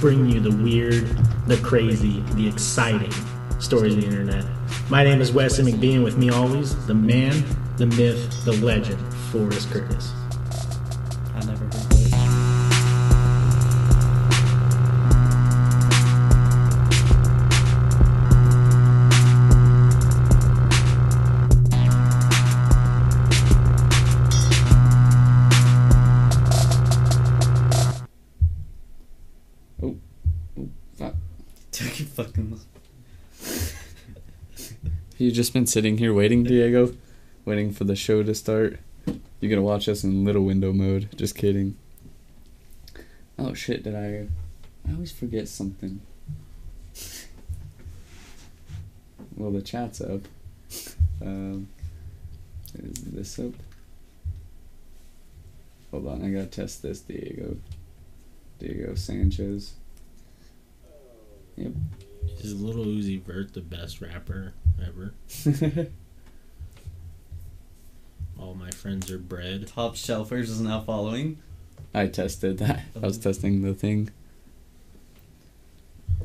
bringing you the weird, the crazy, the exciting stories of the internet. My name is Wesley McBee, and with me always, the man, the myth, the legend, Forrest Curtis. I never heard You just been sitting here waiting, Diego? Waiting for the show to start? You're gonna watch us in little window mode. Just kidding. Oh shit, did I. I always forget something. Well, the chat's up. Um, is this up? Hold on, I gotta test this, Diego. Diego Sanchez. Yep. Is Little Uzi Vert the best rapper ever? All my friends are bred. Top Shelfers is now following. I tested that. I was testing the thing.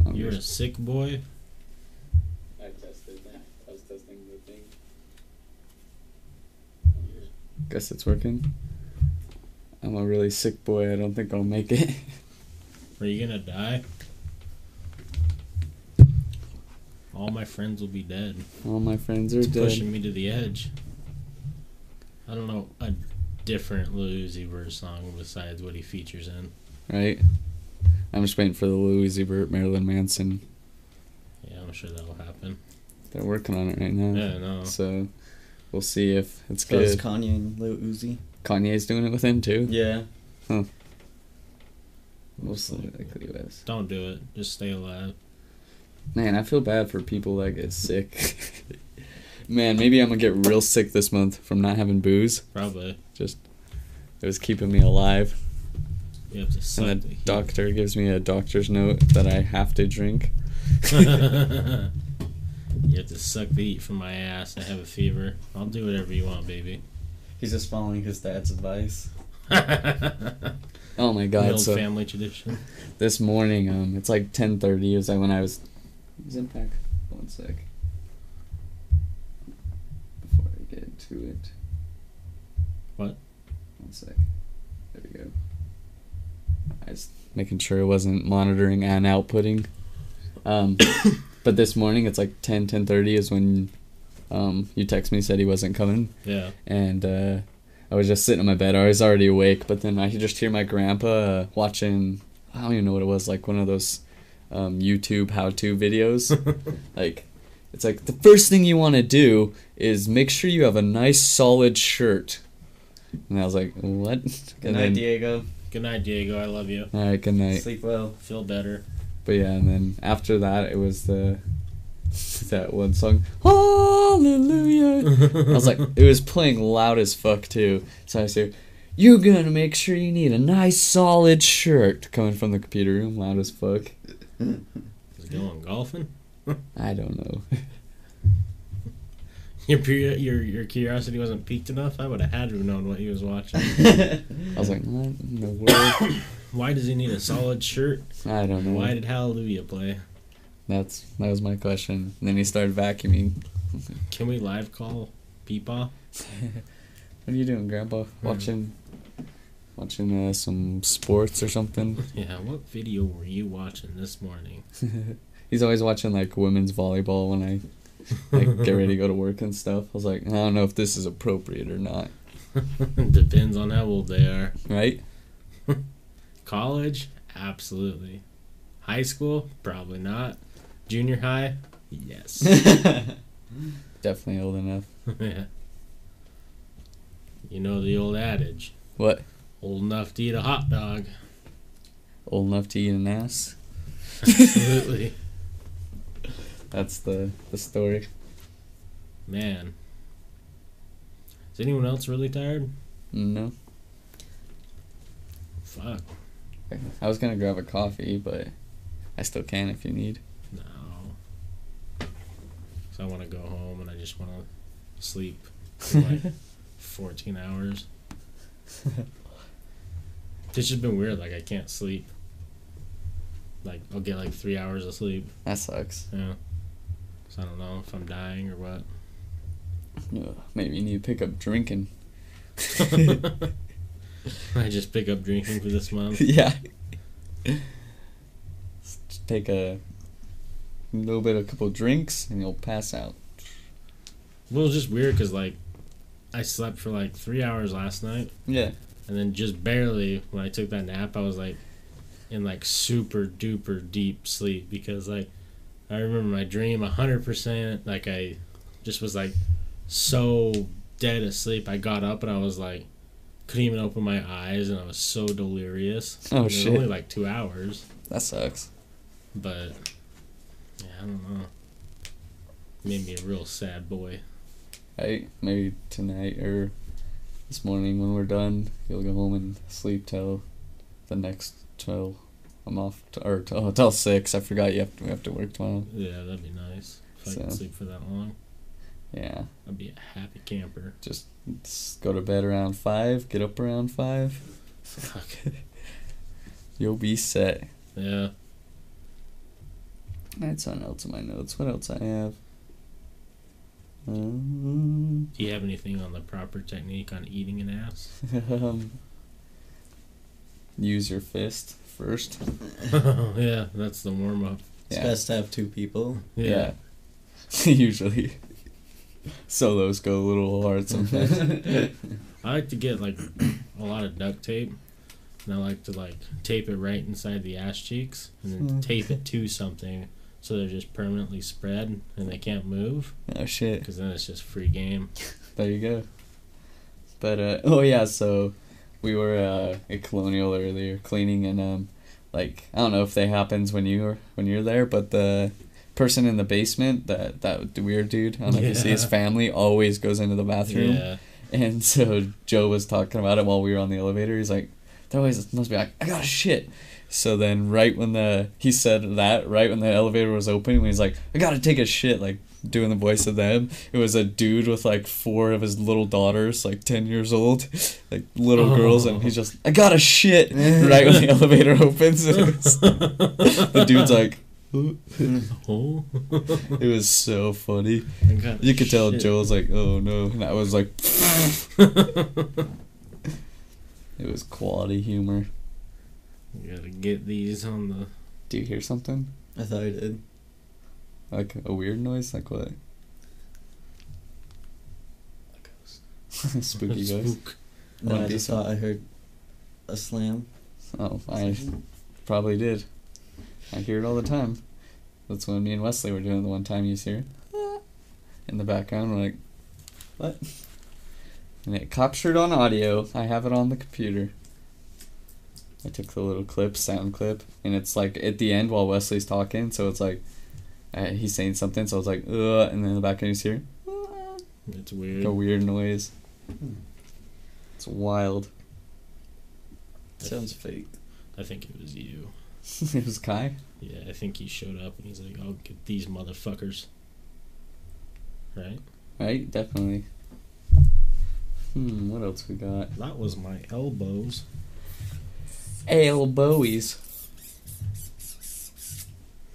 I'm You're a sick boy. I tested that. I was testing the thing. Guess it's working. I'm a really sick boy. I don't think I'll make it. Are you gonna die? All my friends will be dead. All my friends are It's dead. pushing me to the edge. I don't know a different Lil Uzi Vert song besides what he features in. Right? I'm just waiting for the Louis Vert Marilyn Manson. Yeah, I'm sure that'll happen. They're working on it right now. Yeah, no. So we'll see if it's So it's good. Kanye and Lil Uzi. Kanye's doing it with him too. Yeah. Huh. Most likely yes. Don't do it. Just stay alive. Man, I feel bad for people that get sick. Man, maybe I'm gonna get real sick this month from not having booze. Probably. Just it was keeping me alive. You have to suck and the the heat. doctor gives me a doctor's note that I have to drink. you have to suck the heat from my ass. I have a fever. I'll do whatever you want, baby. He's just following his dad's advice. Oh my The god! old So family tradition. this morning, um, it's like 10:30. Is that when I was? Was? One sec. Before I get to it. What? One sec. There we go. I was making sure it wasn't monitoring and outputting. Um, but this morning it's like 10, 10.30 is when um, you text me said he wasn't coming. Yeah. And uh, I was just sitting in my bed. I was already awake, but then I could just hear my grandpa uh, watching, I don't even know what it was, like one of those um, YouTube how-to videos. like, it's like the first thing you want to do is make sure you have a nice solid shirt. And I was like, what? Good And night, then- Diego. Good night, Diego. I love you. All right, good night. Sleep well. Feel better. But yeah, and then after that, it was the that one song, Hallelujah. I was like, it was playing loud as fuck too. So I said, "You're gonna make sure you need a nice solid shirt." Coming from the computer room, loud as fuck. Is he going golfing? I don't know. Your your your curiosity wasn't piqued enough. I would have had to have known what he was watching. I was like, what in the world? Why does he need a solid shirt? I don't know. Why did Hallelujah play? That's that was my question. And then he started vacuuming. Can we live call Peepaw? What are you doing, Grandpa? Watching, watching uh, some sports or something. Yeah, what video were you watching this morning? He's always watching like women's volleyball when I like get ready to go to work and stuff. I was like, I don't know if this is appropriate or not. Depends on how old they are. Right? College? Absolutely. High school? Probably not. Junior high? Yes. Definitely old enough. yeah. You know the old adage What? Old enough to eat a hot dog. Old enough to eat an ass? Absolutely. That's the the story. Man. Is anyone else really tired? No. Fuck. I was gonna grab a coffee, but I still can if you need. No. So I want to go home and I just want to sleep for like 14 hours. It's just been weird. Like I can't sleep. like I'll get like three hours of sleep. That sucks. Yeah. So I don't know if I'm dying or what. Maybe you need to pick up drinking. I just pick up drinking for this month. yeah. Just take a little bit, a couple drinks, and you'll pass out. Well, it was just weird because like I slept for like three hours last night, Yeah. And then just barely when I took that nap, I was like in like super duper deep sleep because like I remember my dream a hundred percent. Like I just was like so dead asleep. I got up and I was like couldn't even open my eyes, and I was so delirious. Oh, And it was shit. Only like two hours, That sucks. but yeah, I don't know. Made me a real sad boy. Hey, Maybe tonight or this morning when we're done, you'll go home and sleep till the next till I'm off to, or till, oh, till six. I forgot you have to we have to work tomorrow. Yeah, that'd be nice if I could sleep for that long. Yeah. I'd be a happy camper. Just, just go to bed around five. Get up around five. Fuck. You'll be set. Yeah. That's something else in my notes. What else I have? Um, Do you have anything on the proper technique on eating an ass? um, use your fist first. yeah, that's the warm up. It's Yeah. best to have two people. Yeah. Usually. Solos go a little hard sometimes. I like to get like a lot of duct tape, and I like to like tape it right inside the ass cheeks, and then Mm. tape it to something so they're just permanently spread and they can't move. oh shit. Because then it's just free game. There you go. But uh oh yeah, so we were uh at Colonial earlier cleaning and um like I don't know if that happens when you when you're there, but the person in the basement, that that weird dude, I don't know if you see his family always goes into the bathroom. Yeah. And so Joe was talking about it while we were on the elevator. He's like, "They always must be like, I got shit." So then, right when the he said that, right when the elevator was opening, he's like, "I got to take a shit," like doing the voice of them. It was a dude with like four of his little daughters, like ten years old, like little Oh. girls, and he's just, "I got to shit." right when the elevator opens, the dude's like, Oh. it was so funny. You could tell shit. Joe was like, "Oh no," and I was like. It was quality humor. You gotta get these on the. Do you hear something? I thought I did. Like a weird noise? Like what? Spooky ghost. Spook. No, I just thought I heard a slam. Oh, I probably did. I hear it all the time. That's when me and Wesley were doing the one time you hear it. in the background. We're like, what? And it captured on audio. I have it on the computer. I took the little clip, sound clip, and it's like at the end while Wesley's talking. So it's like uh, he's saying something. So it's like, uh, and then in the background you hear It's weird. a weird noise. It's wild. Sounds fake. I think it was you. it was Kai. Yeah, I think he showed up and he's like, "I'll get these motherfuckers." Right. Right? Definitely. Hmm, what else we got? That was my elbows. Ale Bowies.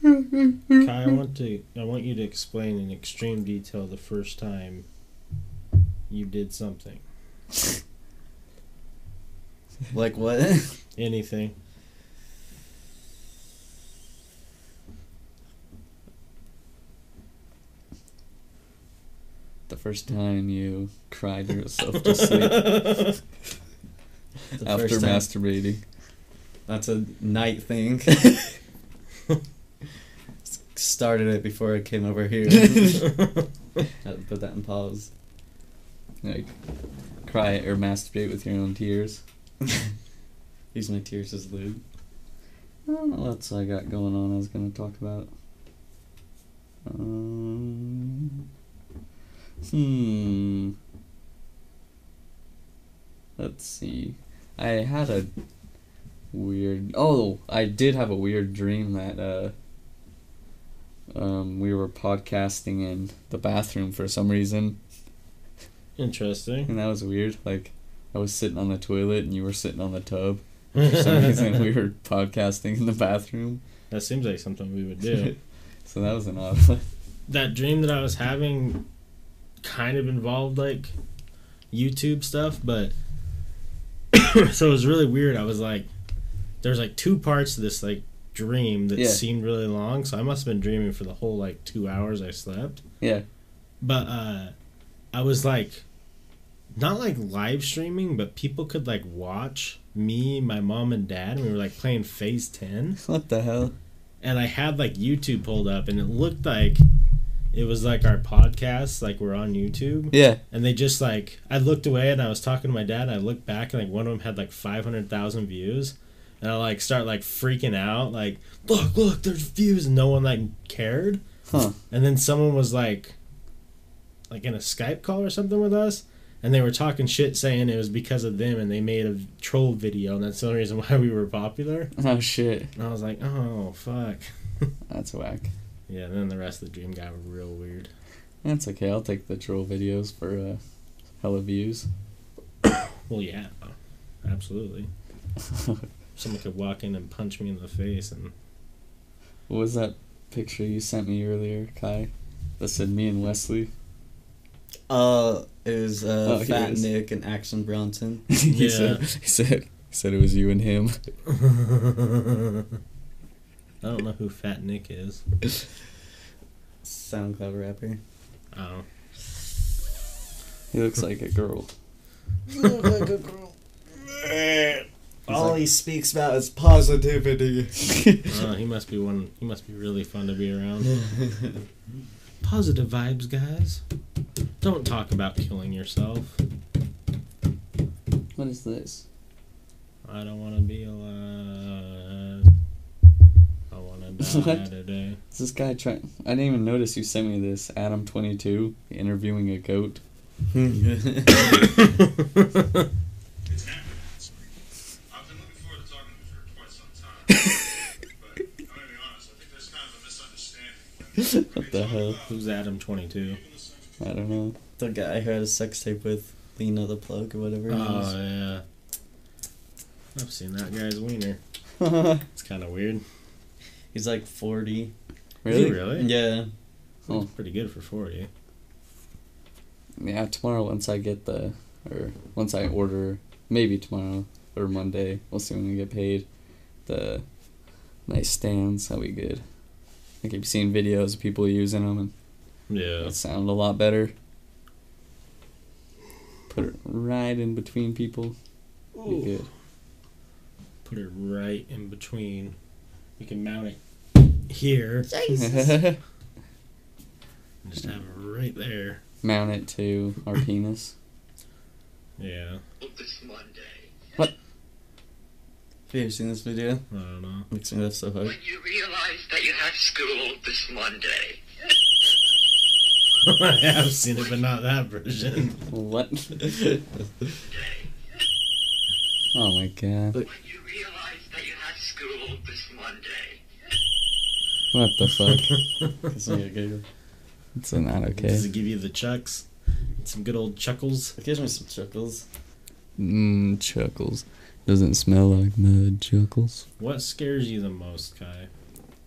Kai, I want to. I want you to explain in extreme detail the first time you did something. Like what? Anything. The first time you cried yourself to sleep after masturbating. That's a night thing. Started it before I came over here. Put that in pause. Like, cry or masturbate with your own tears. Use my tears as lube. I don't know what else I got going on I was going to talk about. Um, hmm. Let's see. I had a weird. Oh, I did have a weird dream that uh, um, we were podcasting in the bathroom for some reason, Interesting. and that was weird. Like, I was sitting on the toilet and you were sitting on the tub. For some reason, we were podcasting in the bathroom. That seems like something we would do. So that was an odd one. that dream that I was having kind of involved like YouTube stuff, but so it was really weird. I was like, there's like two parts to this like dream that Yeah. seemed really long, so I must have been dreaming for the whole like two hours I slept. Yeah. But uh I was like not like live streaming, but people could like watch me, my mom and dad, and we were like playing phase ten What the hell? and I had like YouTube pulled up, and it looked like it was like our podcast, like we're on YouTube, Yeah. and they just like I looked away and I was talking to my dad, and I looked back and like one of them had like five hundred thousand views, and I like start like freaking out, like look, look, there's views, and no one like cared, Huh. and then someone was like, like in a Skype call or something with us. And they were talking shit, saying it was because of them, and they made a troll video, and that's the only reason why we were popular. Oh shit. And I was like, oh fuck. That's whack. Yeah, then the rest of the dream got real weird. That's okay. I'll take the troll videos for uh, hella views. Well, yeah, absolutely. Someone could walk in and punch me in the face, and What was that picture you sent me earlier, Kai? That said me and Wesley. Uh, it was uh, Oh, Fat it is. Nick and Action Bronson. he Yeah. said he said he said it was you and him. I don't know who Fat Nick is. SoundCloud rapper. Oh, He looks like a girl. you look like a girl. All he speaks about is positivity. oh, he must be one. He must be really fun to be around. Positive vibes, guys. Don't talk about killing yourself. What is this? I don't want to be alive. I want to die What? today. Is this guy trying? I didn't even notice you sent me this. Adam twenty two interviewing a goat. What the hell? Who's Adam Twenty Two? giving the sex- I don't know. the guy who had a sex tape with Lena the Plug or whatever. her name is. Oh yeah, I've seen that guy's wiener. It's kind of weird. He's like 40. Is really? he really? Yeah. Oh. That's pretty good for forty. Yeah. Tomorrow, once I get the, or once I order, maybe tomorrow or Monday, we'll see when we get paid. The nice stands. That'll be good. I keep seeing videos of people using them, and Yeah. it sound a lot better. Put it right in between people. Be good. Put it right in between. You can mount it here. and Just have it right there. Mount it to our penis. Yeah. This Monday. Have you seen this video? I don't know. Makes me laugh so hard. When you realize that you have school this Monday. I have seen it, but not that version. What? oh my god. When you realize that you have school this Monday. What the fuck? Gives me a giggle. It's not okay. Does it give you the chucks? Some good old chuckles. It gives me some chuckles. Mmm, chuckles. Doesn't smell like mud, chuckles. What scares you the most, Kai?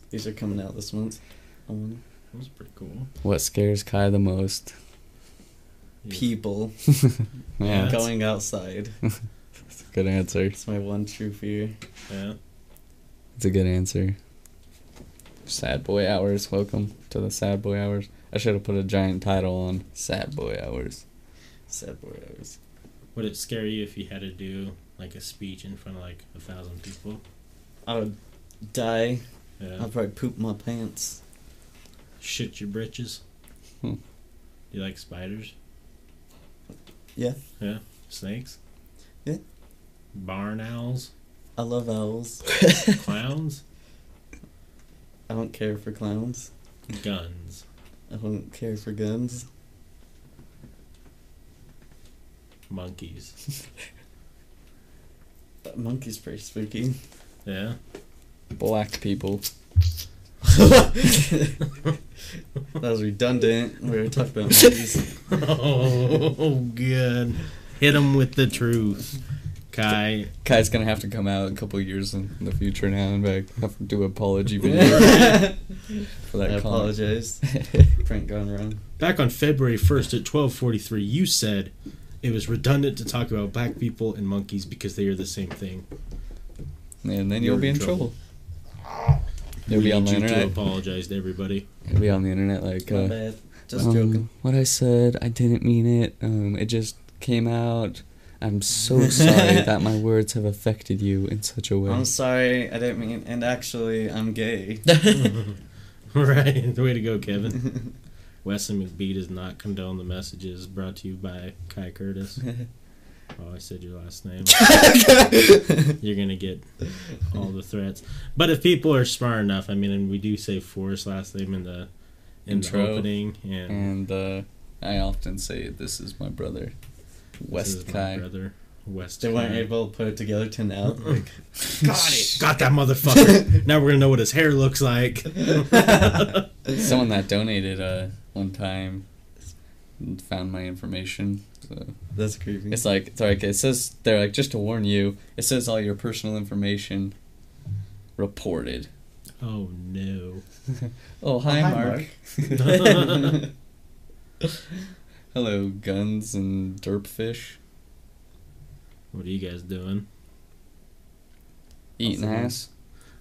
These are coming out this month. I wonder. That was pretty cool. What scares Kai the most? People Yeah, going outside. that's a good answer. It's my one true fear. Yeah. It's a good answer. Sad boy hours. Welcome to the sad boy hours. I should have put a giant title on sad boy hours. Sad boy hours. Would it scare you if you had to do like a speech in front of like a thousand people? I would die. Yeah. I'd probably poop my pants. Shit your britches. Hmm. You like spiders? Yeah. Yeah. Snakes? Yeah. Barn owls? I love owls. Clowns? I don't care for clowns. Guns? I don't care for guns. Monkeys? That monkey's pretty spooky. Yeah. Black people. that was redundant. We were talking about monkeys. oh, good. Hit them with the truth. Kai, Kai's gonna have to come out a couple years in the future now and like, have to do an apology video for that I apologize. Prank gone wrong. back on February 1st at 12:43, you said it was redundant to talk about black people and monkeys because they are the same thing. and then You're you'll be in in trouble. trouble. You'll we be on need the you to internet. apologize to everybody. You'll be on the internet like. My Uh, bad. Just um, joking. What I said, I didn't mean it. Um, it just came out. I'm so sorry that my words have affected you in such a way. I'm sorry, I didn't mean. And actually, I'm gay. right, the way to go, Kevin. Wesley McBee does not condone the messages brought to you by Kai Curtis. Oh, I said your last name. You're gonna get all the threats. But if people are smart enough, I mean, and we do say Forrest last name in the in Intro. the opening, and and uh, I often say, "This is my brother, this West is my Kai." brother, West. They weren't Kai. able to put it together to now. Like, Got it. Got that motherfucker. now we're gonna know what his hair looks like. Someone that donated uh, one time found my information. So that's creepy. it's like it's like it says they're like just to warn you. It says all your personal information reported. oh no. Oh hi, oh, hi, Mark. Mark. Hello, guns and derpfish. What are you guys doing? Eating Awesome. ass.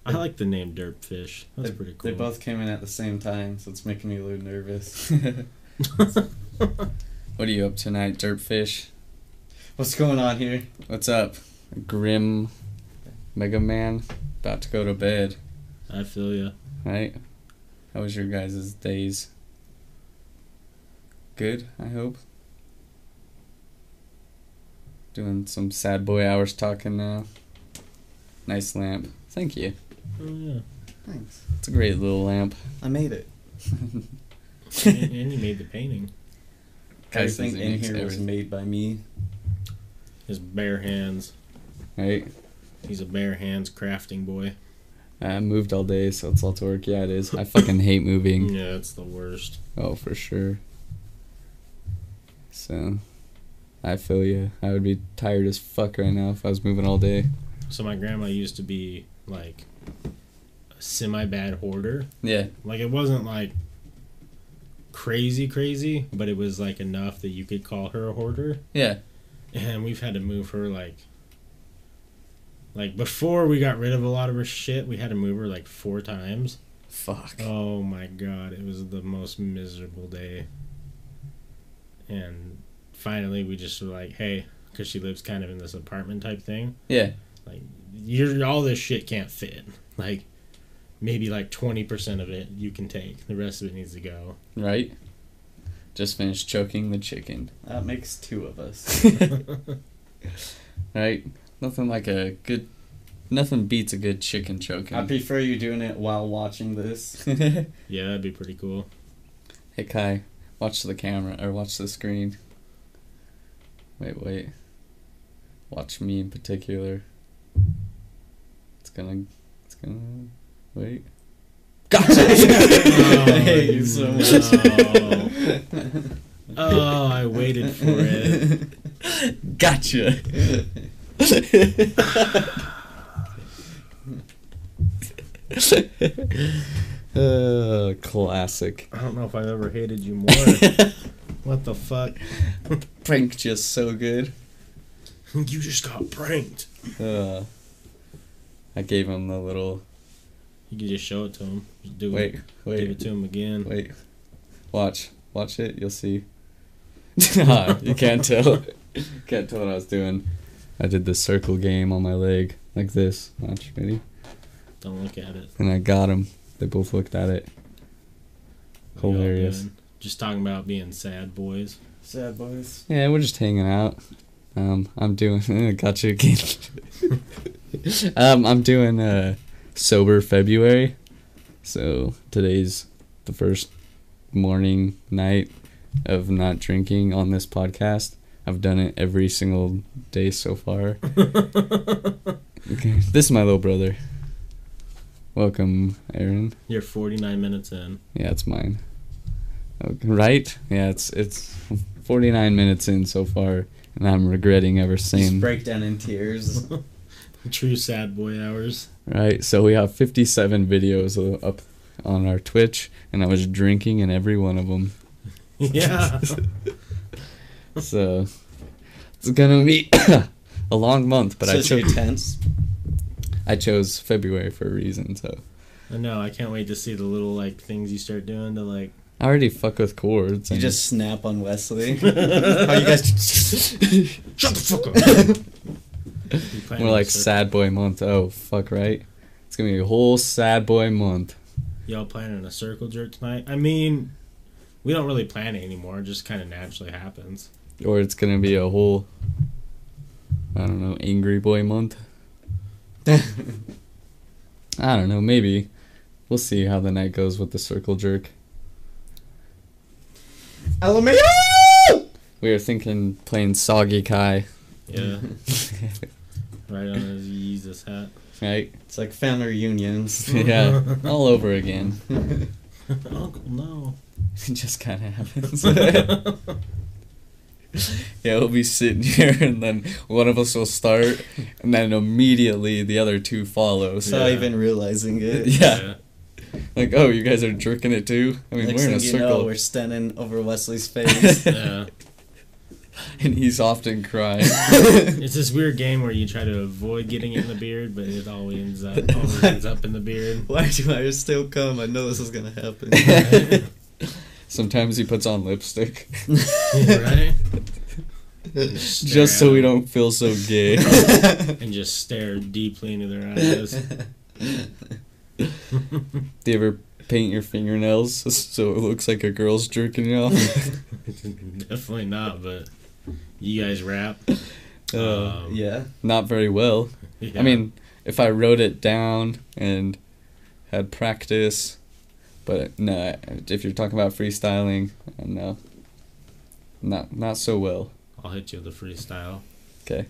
I like the name Derpfish. That's they, pretty cool. They both came in at the same time, so it's making me a little nervous. What are you up tonight, derpfish? What's going on here? What's up, Grim Mega Man? About to go to bed, I feel ya. right? How was your guys' days? Good, I hope. Doing some sad boy hours talking now. Nice lamp. Thank you. Oh yeah. Thanks. It's a great little lamp. I made it. and, and you made the painting. Guy says Everything in makes here was made by me. His bare hands. Right? He's a bare hands crafting boy. I moved all day, so it's all to work. Yeah, it is. I fucking hate moving. Yeah, it's the worst. Oh, for sure. So, I feel you. I would be tired as fuck right now if I was moving all day. So my grandma used to be like a semi bad hoarder. Yeah. Like it wasn't like crazy crazy, but it was like enough that you could call her a hoarder. Yeah. And we've had to move her like like before we got rid of a lot of her shit, we had to move her like four times. Fuck. Oh my god, it was the most miserable day. And finally, we just were like, hey, because she lives kind of in this apartment type thing. Yeah. Like, you're all this shit can't fit. Like, maybe like twenty percent of it you can take. The rest of it needs to go. Right? Just finished choking the chicken. That makes two of us. Right? Nothing like a good. Nothing beats a good chicken choking. I prefer you doing it while watching this. Yeah, that'd be pretty cool. hey Kai, watch the camera or watch the screen. Wait, wait. Watch me in particular. It's gonna. It's gonna. Wait. Gotcha! I hate you so much. no. Oh, I waited for it. Gotcha. uh, classic. I don't know if I've ever hated you more. what the fuck? Prank just so good. You just got pranked. Uh, I gave him the little. You can just show it to him. Just do Wait, it. Give it to him again. wait. Watch, watch it. You'll see. Ah, you can't tell. can't tell what I was doing. I did the circle game on my leg like this. Watch, ready? Don't look at it. And I got him. They both looked at it. What y'all Hilarious. Just talking about being sad boys. Sad boys. Yeah, we're just hanging out. Um, I'm doing. got you again. um, I'm doing uh, sober February. So today's the first morning night of not drinking on this podcast. I've done it every single day so far. Okay, this is my little brother. Welcome, Aaron. You're 49 minutes in. Yeah, it's mine. Okay, right? Yeah, it's it's 49 minutes in so far, and I'm regretting ever Just saying. break down in tears. True sad boy hours. Right, so we have 57 videos up on our Twitch, and I was drinking in every one of them. Yeah. So it's gonna be a long month, but so I it's gonna chose tense. I chose February for a reason. So I know. I can't wait to see the little like things you start doing to like. I already fuck with chords. You just snap on Wesley. How you guys? Shut the fuck up. You planning More like to sad boy month. Oh fuck right. It's gonna be a whole sad boy month. Y'all planning a circle jerk tonight? I mean, we don't really plan it anymore. It just kind of naturally happens. Or it's gonna be a whole I don't know, angry boy month. I don't know, maybe. We'll see how the night goes with the circle jerk. LMAO! We were thinking playing Soggy Kai, Yeah. right on his Jesus hat. right? It's like family reunions. yeah, all over again. Uncle, no. It just kind of happens. yeah, we'll be sitting here, and then one of us will start, and then immediately the other two follow. So, Without Yeah. even realizing it. Yeah. like, oh, you guys are jerking it too? I mean, Next we're in a thing you know, we're standing over Wesley's face. Yeah. and he's often crying. It's this weird game where you try to avoid getting it in the beard, but it always ends up, always ends up in the beard. Why do I still come? I know this is gonna happen. Sometimes he puts on lipstick. right? Just so we don't feel so gay. And just stare deeply into their eyes. Do you ever paint your fingernails so it looks like a girl's jerking you off? Definitely not, but you guys rap. Uh, Um, yeah. Not very well. yeah. I mean, if I wrote it down and had practice, but no, if you're talking about freestyling, uh, no, not not so well. I'll hit you with a freestyle. Okay.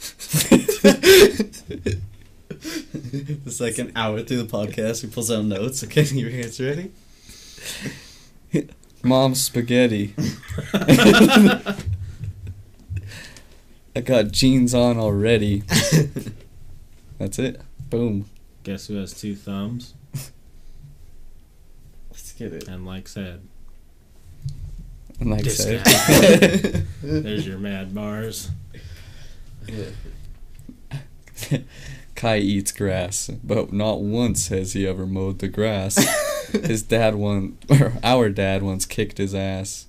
It's like an hour through the podcast. He pulls out notes. Okay, you guys ready? Mom spaghetti. I got jeans on already. That's it. Boom. Guess who has two thumbs? Let's get it. And like said, And like said, there's your mad bars. Kai eats grass, but not once has he ever mowed the grass. his dad one, or our dad once kicked his ass.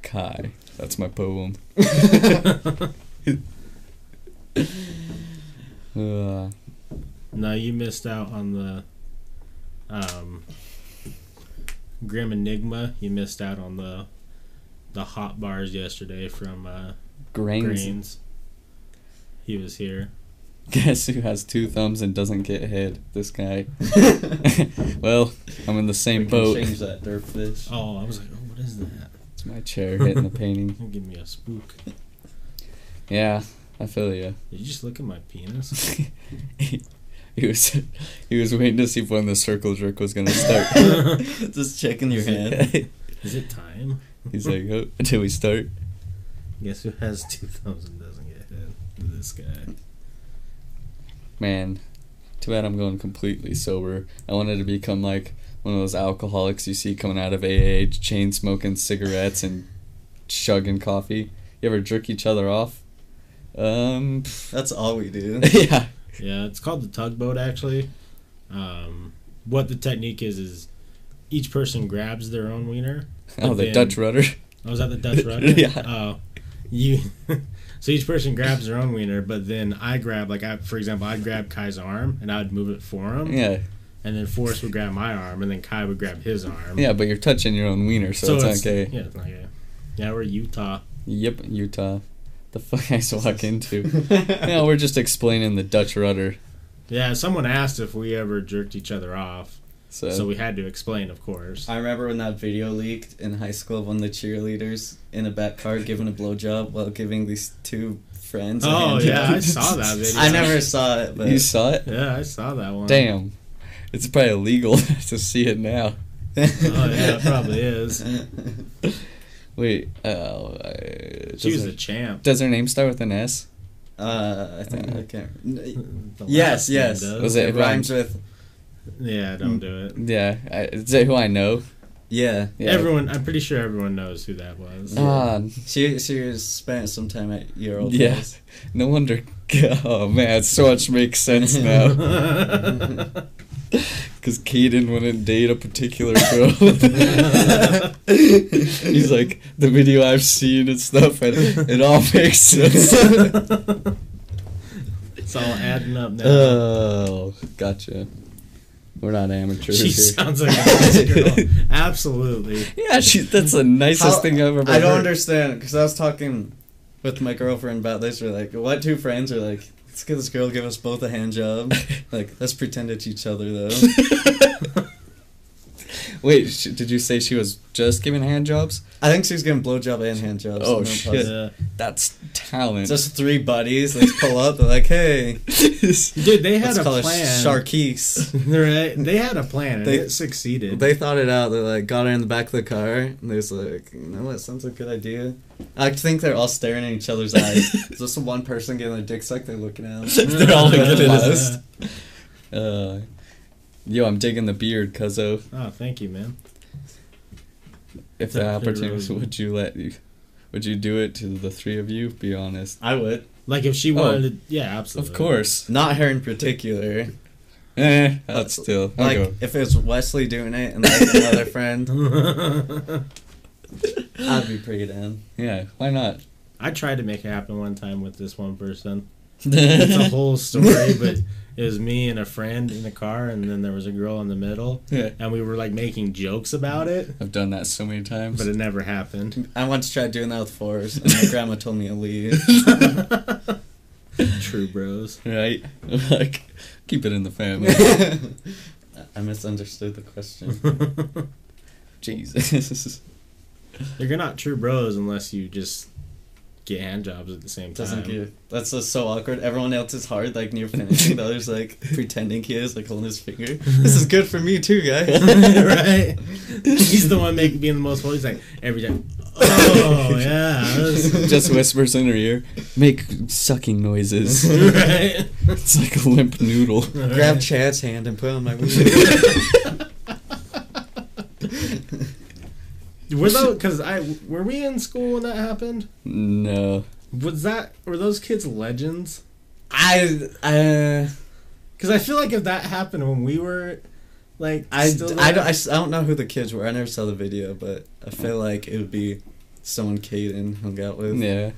Kai, that's my poem. Uh, No, you missed out on the um, Grim Enigma. You missed out on the the hot bars yesterday from uh, grains. Grains. He was here. Guess who has two thumbs and doesn't get hit? This guy. well, I'm in the same we can boat. change that derp fish. Oh, I was like, oh, what is that? It's my chair hitting the painting. Give me a spook. Yeah, I feel you. Did you just look at my penis? he was he was waiting to see when the circle jerk was gonna start. Just checking your hand. Is it time? He's like, oh, until we start. Guess who has two thumbs and doesn't get hit? This guy. Man, too bad I'm going completely sober. I wanted to become like one of those alcoholics you see coming out of AA, chain smoking cigarettes and chugging coffee. You ever jerk each other off? Um, That's all we do. yeah. Yeah, it's called the tugboat actually. Um, what the technique is is each person grabs their own wiener. Oh, the then- Dutch rudder. Oh, was that the Dutch rudder? Yeah. Oh, you. so each person grabs their own wiener, but then I grab like I, for example, I'd grab Kai's arm and I'd move it for him, Yeah, and then Forrest would grab my arm, and then Kai would grab his arm. yeah, but you're touching your own wiener, so, it's, okay. Yeah, it's not gay. Yeah, we're Utah. Yep, Utah. The fuck I just walk into. no, we're just explaining the Dutch rudder. Yeah, someone asked if we ever jerked each other off, So, so we had to explain, of course. I remember when that video leaked in high school of one of the cheerleaders in a back car giving a blowjob while giving these two friends. Oh hand yeah. I saw that video. I never saw it, but you saw it? Yeah, I saw that one. Damn. It's probably illegal to see it now. Oh yeah, it probably is. Wait, uh, uh, She was her, a champ. does her name start with an S? Uh, I think Uh, I can't. Yes, yes. Was it It who rhymes with Yeah, don't do it. Yeah, I, is it who I know? yeah. Yeah. Everyone, I'm pretty sure everyone knows who that was. Ah, She she was spent some time at your old Yeah. house. no wonder. Oh man, so much makes sense now. Because Caden wouldn't date a particular girl. He's like, the video I've seen and stuff, and it all makes sense. it's all adding up now. oh, gotcha. We're not amateurs she here. sounds like a nice girl. Absolutely. yeah, she, that's the nicest How- thing I've ever I don't heard. understand because I was talking with my girlfriend about this. We're like, what two friends are like? Let's get this girl give us both a hand job. like, let's pretend it's each other though. Wait, sh- did you say she was just giving hand jobs? I think she's giving blowjob and hand jobs. Oh, I'm shit. Yeah. That's talent. Just three buddies. Let's pull up. They're like, hey, Dude, they had let's a call plan. it Sharkees. right? They had a plan and They- it succeeded. They thought it out. They like got her in the back of the car, and they was like, you know what, sounds like a good idea. I think they're all staring in each other's eyes. It's just one person getting their dick sucked. They're looking at them. They're all looking at us. Uh, yo, I'm digging the beard, cuzzo. oh, thank you, man. If the opportunity was, would you let you, would you do it to the three of you? Be honest. I would. Like if she wanted to, yeah, absolutely. Of course. Not her in particular. Eh, that's still. I'll Like go. if it was Wesley doing it and like another friend, I'd be pretty down. Yeah, why not? I tried to make it happen one time with this one person. It's a whole story, but it was me and a friend in the car, and then there was a girl in the middle, yeah, and we were like making jokes about it, I've done that so many times. but it never happened. I once tried doing that with Forrest, and my grandma told me to leave. True bros. right? like, keep it in the family. I misunderstood the question. Jesus. You're not true bros unless you just get hand jobs at the same time. Doesn't give. That's just so awkward. Everyone else is hard, like near finishing. the other's like pretending he is, like holding his finger. This is good for me too, guys. right? He's the one making being the most holy. He's like every time. Oh yeah, this- Just whispers in her ear. Make sucking noises. right. it's like a limp noodle. Grab Chad's hand and put it on my weed. Were those because I were we in school when that happened? No. Was that were those kids legends? I uh, Because I feel like if that happened when we were like I, still I, don't, I don't know who the kids were. I never saw the video, but I feel like it would be someone Caden hung out with. Yeah.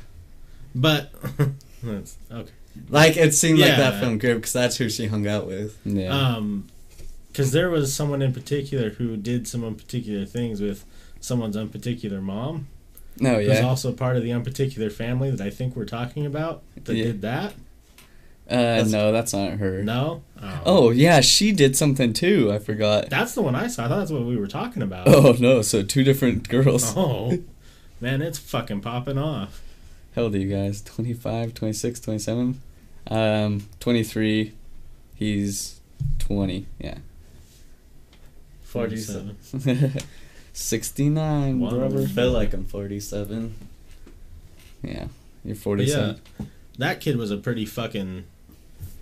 but that's okay. Like it seemed like that Yeah. from group because that's who she hung out with. Yeah. Um, because there was someone in particular who did some particular things with someone's unparticular mom. no, Who's Oh, yeah. also part of the unparticular family that I think we're talking about that Yeah. did that. Uh, no, that's not her. No. Oh, yeah, she did something too. I forgot. That's the one I saw. I thought that's what we were talking about. Oh, no, so two different girls. Oh, man, it's fucking popping off. How old are you guys? 25, 26, 27? Um, 23. He's 20. Yeah. 47. 69, Wow. brother. I feel like I'm 47. Yeah. You're But 47. yeah, that kid was a pretty fucking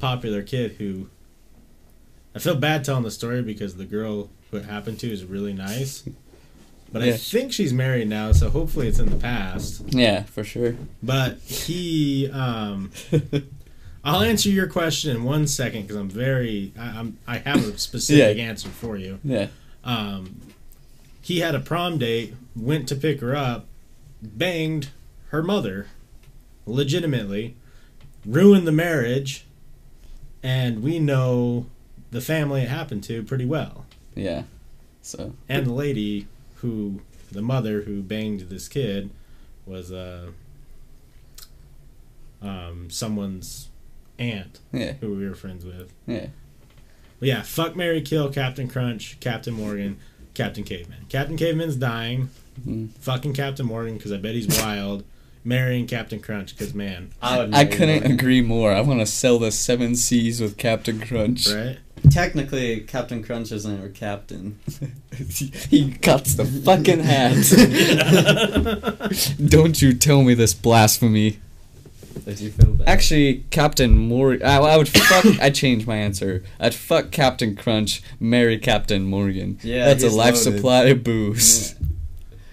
popular kid who. I feel bad telling the story because the girl who it happened to is really nice. But I think she's married now, so hopefully it's in the past. Yeah, for sure. But he, um, I'll answer your question in one second because I'm very, I, I'm, I have a specific Yeah. answer for you. Yeah. Um, he had a prom date, went to pick her up, banged her mother, legitimately, ruined the marriage, and we know the family it happened to pretty well. Yeah. So, And the lady who, the mother who banged this kid, was uh, um, someone's aunt yeah. who we were friends with. Yeah. But yeah, fuck Mary Kill, Captain Crunch, Captain Morgan, Captain Caveman. Captain Caveman's dying. Mhm. Fucking Captain Morgan because I bet he's wild. marrying Captain Crunch because man, I would. I couldn't Morgan. agree more. I want to sell the seven seas with Captain Crunch. right? Technically, Captain Crunch isn't our captain. he cuts the fucking hat. Don't you tell me this blasphemy. Did you feel bad? Actually, Captain Morgan. I, I would fuck. I changed my answer. I'd fuck Captain Crunch, marry Captain Morgan. Yeah, that's a life loaded. supply of booze.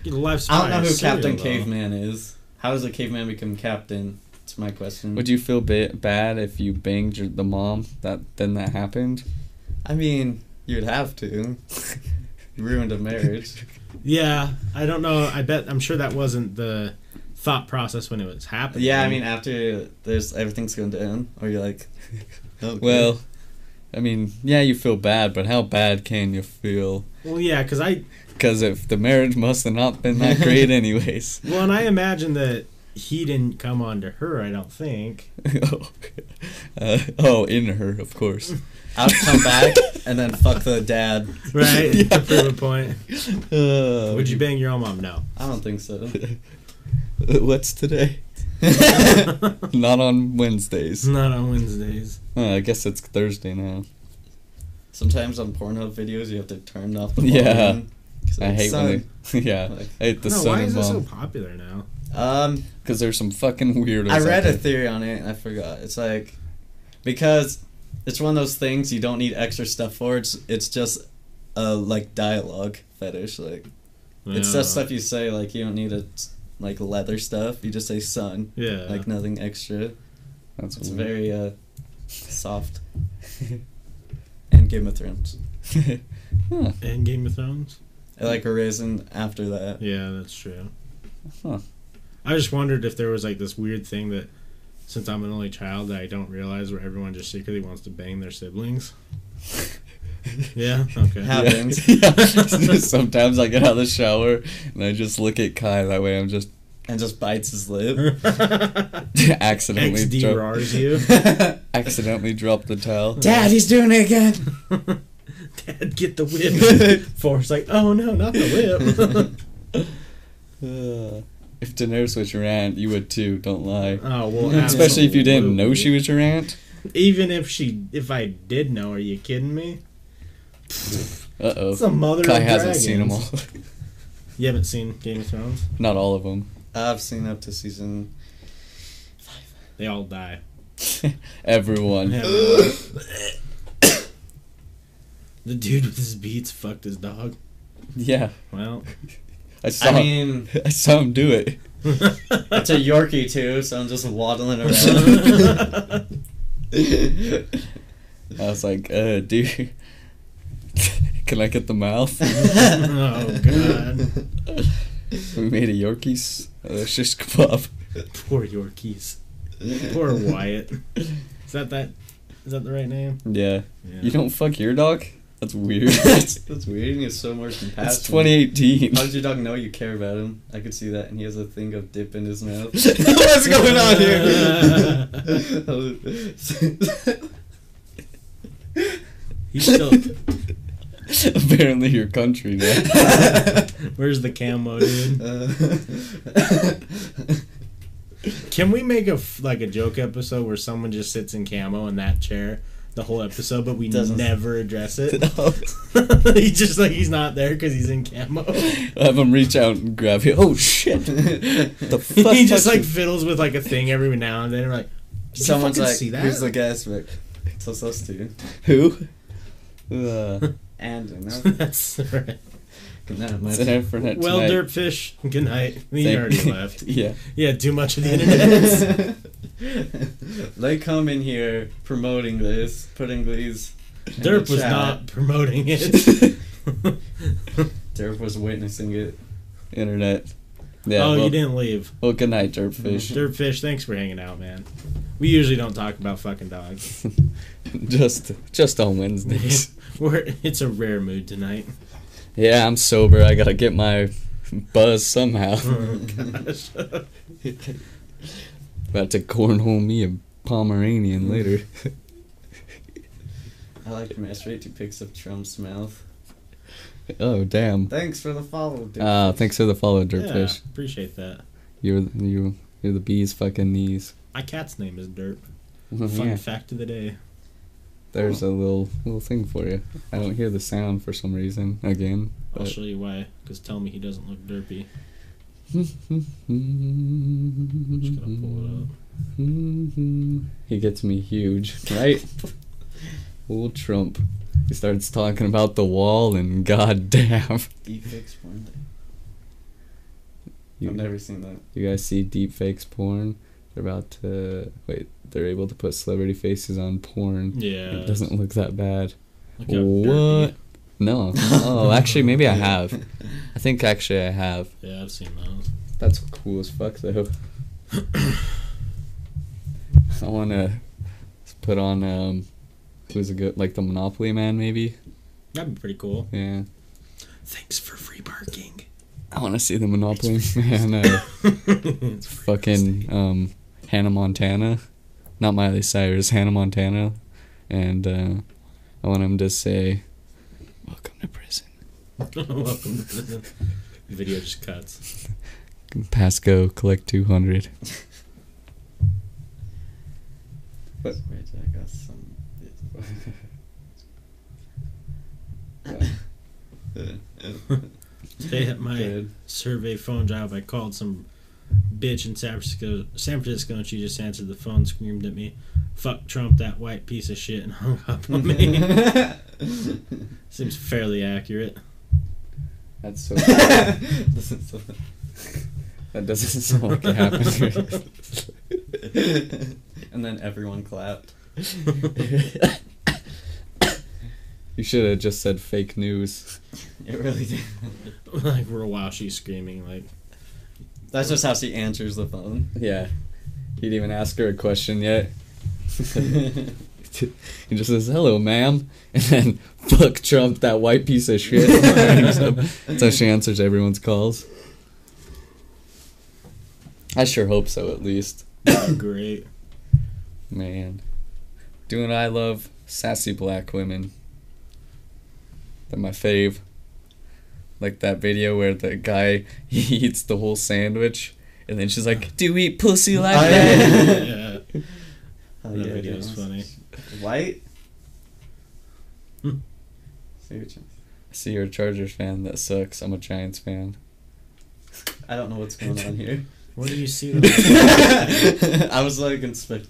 Get a life I don't know supply who Captain though. Caveman is. How does a caveman become captain? That's my question. Would you feel ba- bad if you banged your, the mom that then that happened? I mean, you'd have to. Ruined a marriage. Yeah, I don't know. I bet I'm sure that wasn't the thought process when it was happening. yeah, I mean, after there's everything's going to down, or you're like, okay. Well, I mean, yeah, you feel bad, but how bad can you feel? well, yeah, because I Because if the marriage must have not been that great, anyways. well, and I imagine that he didn't come on to her. I don't think. oh, uh, oh, in her, of course. I'll come back and then fuck the dad. Right Yeah. to prove a point. Uh, Would you bang your own mom? No. I don't think so. What's today? Not on Wednesdays. Not on Wednesdays. Uh, I guess it's Thursday now. Sometimes on Pornhub videos, you have to turn off the Yeah. volume. 'Cause I hate son. when they. Yeah, Like- I hate the no, sun why and is it so popular now? Um, Because there's some fucking weirdos. I out read a theory on it and I forgot. It's like because it's one of those things you don't need extra stuff for. It's it's just a like dialogue fetish. Like it's just stuff you say. Like you don't need a like leather stuff. You just say sun. Yeah. Like nothing extra. That's It's weird. very uh soft. and Game of Thrones. huh. and Game of Thrones. I like Arisen after that. Yeah, that's true. Huh. I just wondered if there was like this weird thing that, since I'm an only child, that I don't realize where everyone just secretly wants to bang their siblings. Yeah. Okay. Happens. Yeah. yeah. Sometimes I get out of the shower and I just look at Kai. That way I'm just And just bites his lip. accidentally XD drop, you. accidentally drop the towel. Dad, he's doing it again. Dad, get the whip. Forrest's like, oh no, not the whip. Uh, if Daenerys was your aunt, you would too. Don't lie. oh well, Especially if you didn't know she was your aunt. Even if she, if I did know, are you kidding me? Uh oh. It's a mother Kai of hasn't seen them all. You haven't seen Game of Thrones? Not all of them. I've seen up to season. five. They all die. Everyone. Everyone. the dude with his beats fucked his dog. Yeah. Well, I saw. I mean, I saw him do it. it's a Yorkie too, so I'm just waddling around. I was like, uh, dude, can I get the mouth? oh god, we made a Yorkies uh, shish kebab. poor Yorkies. Poor Wyatt. Is that that? Is that the right name? Yeah. Yeah. You don't fuck your dog? That's weird. that's, that's weird. He has so much compassion. It's 2018. How does your dog know you care about him? I could see that, and he has a thing of dip in his mouth. What's going on here? He's still. Apparently, your country now. Where's the camo, dude? Uh, Can we make a like a joke episode where someone just sits in camo in that chair the whole episode, but we Doesn't- never address it? No. he's just like he's not there because he's in camo. I'll Have him reach out and grab you. Oh shit! The fuck? he just like you? fiddles with like a thing every now and then. and like, Did Someone's you like, see that? "Who's the guest?" Like, it's us, us two. who? Uh, And you That's right. good night, it's mate. an internet Well, tonight. Dirtfish, good night. He Thank- already left. Yeah. He had too much of the internet. they come in here promoting this, putting these. in the Derp was chat. not promoting it. Derp was witnessing it. Internet. Yeah. oh, well, you didn't leave. Well, good night, Dirtfish. Mm-hmm. Dirtfish, thanks for hanging out, man. We usually don't talk about fucking dogs. just, just on Wednesdays. We're, it's a rare mood tonight. yeah, I'm sober. I gotta get my buzz somehow. Oh, gosh. About to cornhole me a Pomeranian later. I like to masturbate to pics of Trump's mouth. Oh damn. Thanks for the follow, dude. Uh, thanks for the follow, yeah, Dirtfish. appreciate that. You're you Hear the bees fucking knees. My cat's name is Dirt. Well, Fun yeah, fact of the day. there's a little little thing for you. I don't hear the sound for some reason again. I'll show you why. Because tell me he doesn't look derpy. just gonna pull it up. He gets me huge, right? Old Trump. He starts talking about the wall and goddamn. Deep fix porn. You, I've never seen that. you guys see deep fakes porn? They're about to wait. They're able to put celebrity faces on porn. Yeah. It doesn't look that bad. Look What? No. Oh, actually, maybe I have. I think actually I have. Yeah, I've seen those. That's cool as fuck though. I wanna put on um, who's a good like the Monopoly Man maybe. That'd be pretty cool. Yeah. Thanks for free parking. I want to see the Monopoly Man. Uh, fucking um, Hannah Montana, not Miley Cyrus. Hannah Montana, and uh, I want him to say, "Welcome to prison." Welcome to prison. video just cuts. Pass go, collect two hundred. Wait, I got. Today at my Good. survey phone job, I called some bitch in San Francisco, San Francisco, and she just answered the phone, screamed at me, "Fuck Trump, that white piece of shit," and hung up on me. Seems fairly accurate. That's so. Doesn't so- that doesn't sound like it happened. and then everyone clapped. you should have just said fake news. It really did. like for a while, she's screaming like, That's just how she answers the phone. Yeah. He didn't even ask her a question yet. he just says, hello, ma'am. And then, fuck Trump, that white piece of shit. Hangs. That's how she answers everyone's calls. I sure hope so, at least. "Great." Man. Doing I love sassy black women. They're my fave. Like that video where the guy he eats the whole sandwich and then she's like, Do you eat pussy like Oh, that? yeah. Oh, That yeah, video's yeah. funny. White? Hmm. See what you- I see you're a Chargers fan. That sucks. I'm a Giants fan. I don't know what's going on here. Where do you see? I was like inspect.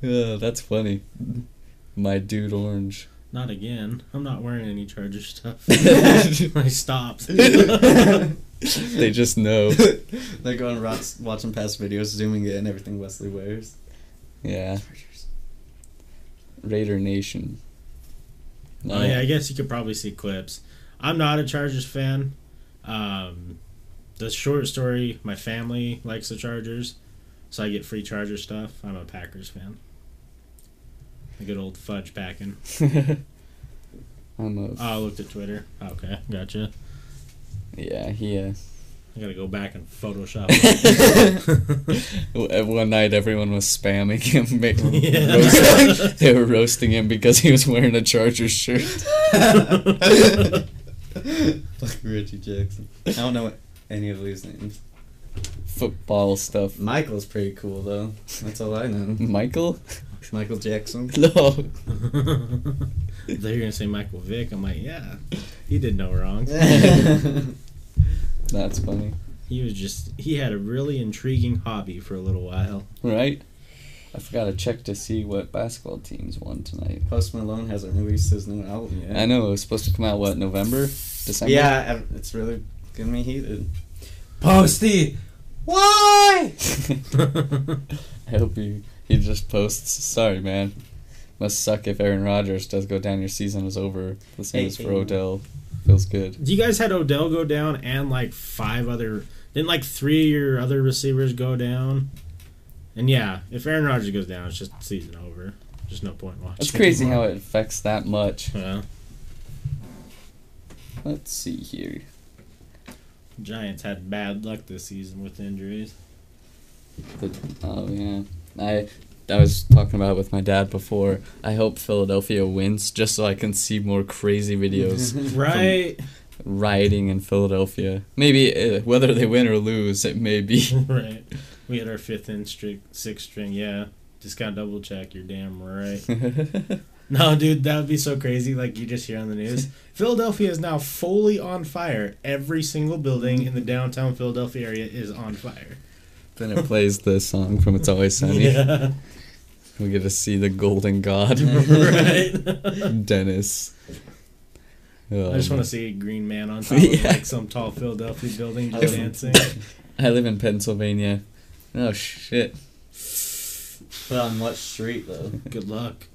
Yeah, that's funny. My dude orange. Not again. I'm not wearing any Charger stuff. I stopped. They just know. They're going watch, watching past videos, zooming in everything Wesley wears. Yeah. Chargers. Raider Nation. Oh yeah, I guess you could probably see clips. I'm not a Chargers fan. Um, the short story: my family likes the Chargers, so I get free Charger stuff. I'm a Packers fan. A good old fudge packing. I'm a. Oh, I looked at Twitter. Okay, gotcha. yeah, he. Uh, I gotta go back and Photoshop. one night, everyone was spamming him. ma- Yeah. roasting- they were roasting him because he was wearing a Chargers shirt. Like Richie Jackson. I don't know any of these names. Football stuff. Michael's pretty cool though. That's all I know. Michael? Michael Jackson. No. They're gonna say Michael Vick. I'm like, yeah, he did no wrong. That's funny. He was just he had a really intriguing hobby for a little while. Right? I forgot to check to see what basketball teams won tonight. Post Malone hasn't released his new album yet. I know it was supposed to come out, what, November? December? Yeah, it's really getting me heated. Posty! Why? I hope he, he just posts, sorry, man. Must suck if Aaron Rodgers does go down. Your season is over. The same Hey, as for. Odell. Feels good. Do you guys had Odell go down and like five other didn't like three of your other receivers go down? And yeah, if Aaron Rodgers goes down, it's just season over. Just no point watching. It's crazy how it affects that much. Yeah. Let's see here. Giants had bad luck this season with injuries. The, oh yeah, I I was talking about it with my dad before. I hope Philadelphia wins just so I can see more crazy videos Right. rioting in Philadelphia. Maybe uh, whether they win or lose, it may be. right. We had our fifth and string, sixth string. Yeah, just gotta double check. You're damn right. No, dude, that would be so crazy. Like you just hear on the news, Philadelphia is now fully on fire. Every single building in the downtown Philadelphia area is on fire. Then it plays the song from It's Always Sunny. Yeah, We get to see the golden god, right. Dennis. Oh, I just um, want to see a green man on top of like some tall Philadelphia building I just live- dancing. I live in Pennsylvania. Oh shit! But on what street though? Good luck.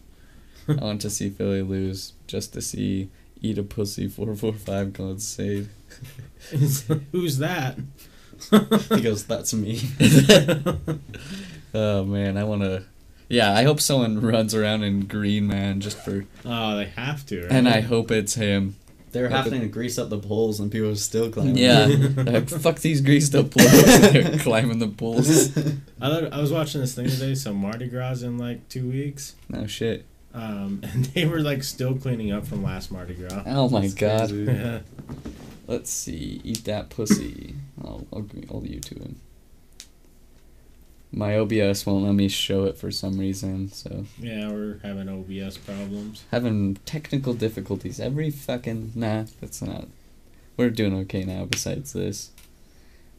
I want to see Philly lose just to see Eat a Pussy four four five called Save. Who's that? He goes, "That's me." Oh man, I want to. Yeah, I hope someone runs around in green, man, just for. Oh, they have to. Right? And I hope it's him. They're Like having to grease up the poles, and people are still climbing. Yeah, like, fuck these greased up poles. They're climbing the poles. I, thought, I was watching this thing today. So Mardi Gras in like two weeks, No shit. um, and they were like still cleaning up from last Mardi Gras. Oh my That's god. Yeah. Let's see. Eat that pussy. I'll I'll, I'll YouTube him. My OBS won't let me show it for some reason, so Yeah, we're having OBS problems. having technical difficulties every fucking nah. That's not. We're doing okay now. Besides this,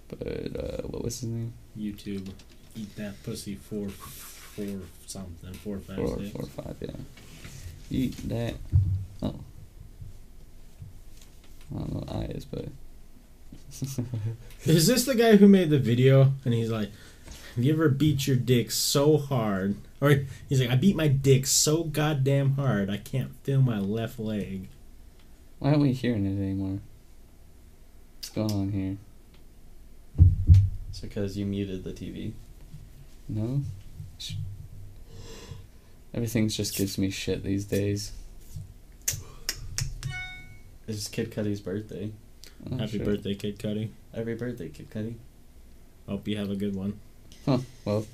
but uh, what was his name? YouTube, eat that pussy four, four something, four five Four six. four five. Yeah. Eat that. Oh. I don't know what I is, but. Is this the guy who made the video? And he's like, "Have you ever beat your dick so hard?" Or he's like, "I beat my dick so goddamn hard I can't feel my left leg." Why aren't we hearing it anymore? What's going on here? It's because you muted the TV. No? Everything just gives me shit these days. It's Kid Cudi's birthday. Oh, Happy shit. birthday, Kid Cudi. Every birthday, Kid Cudi. Hope you have a good one. Huh, well.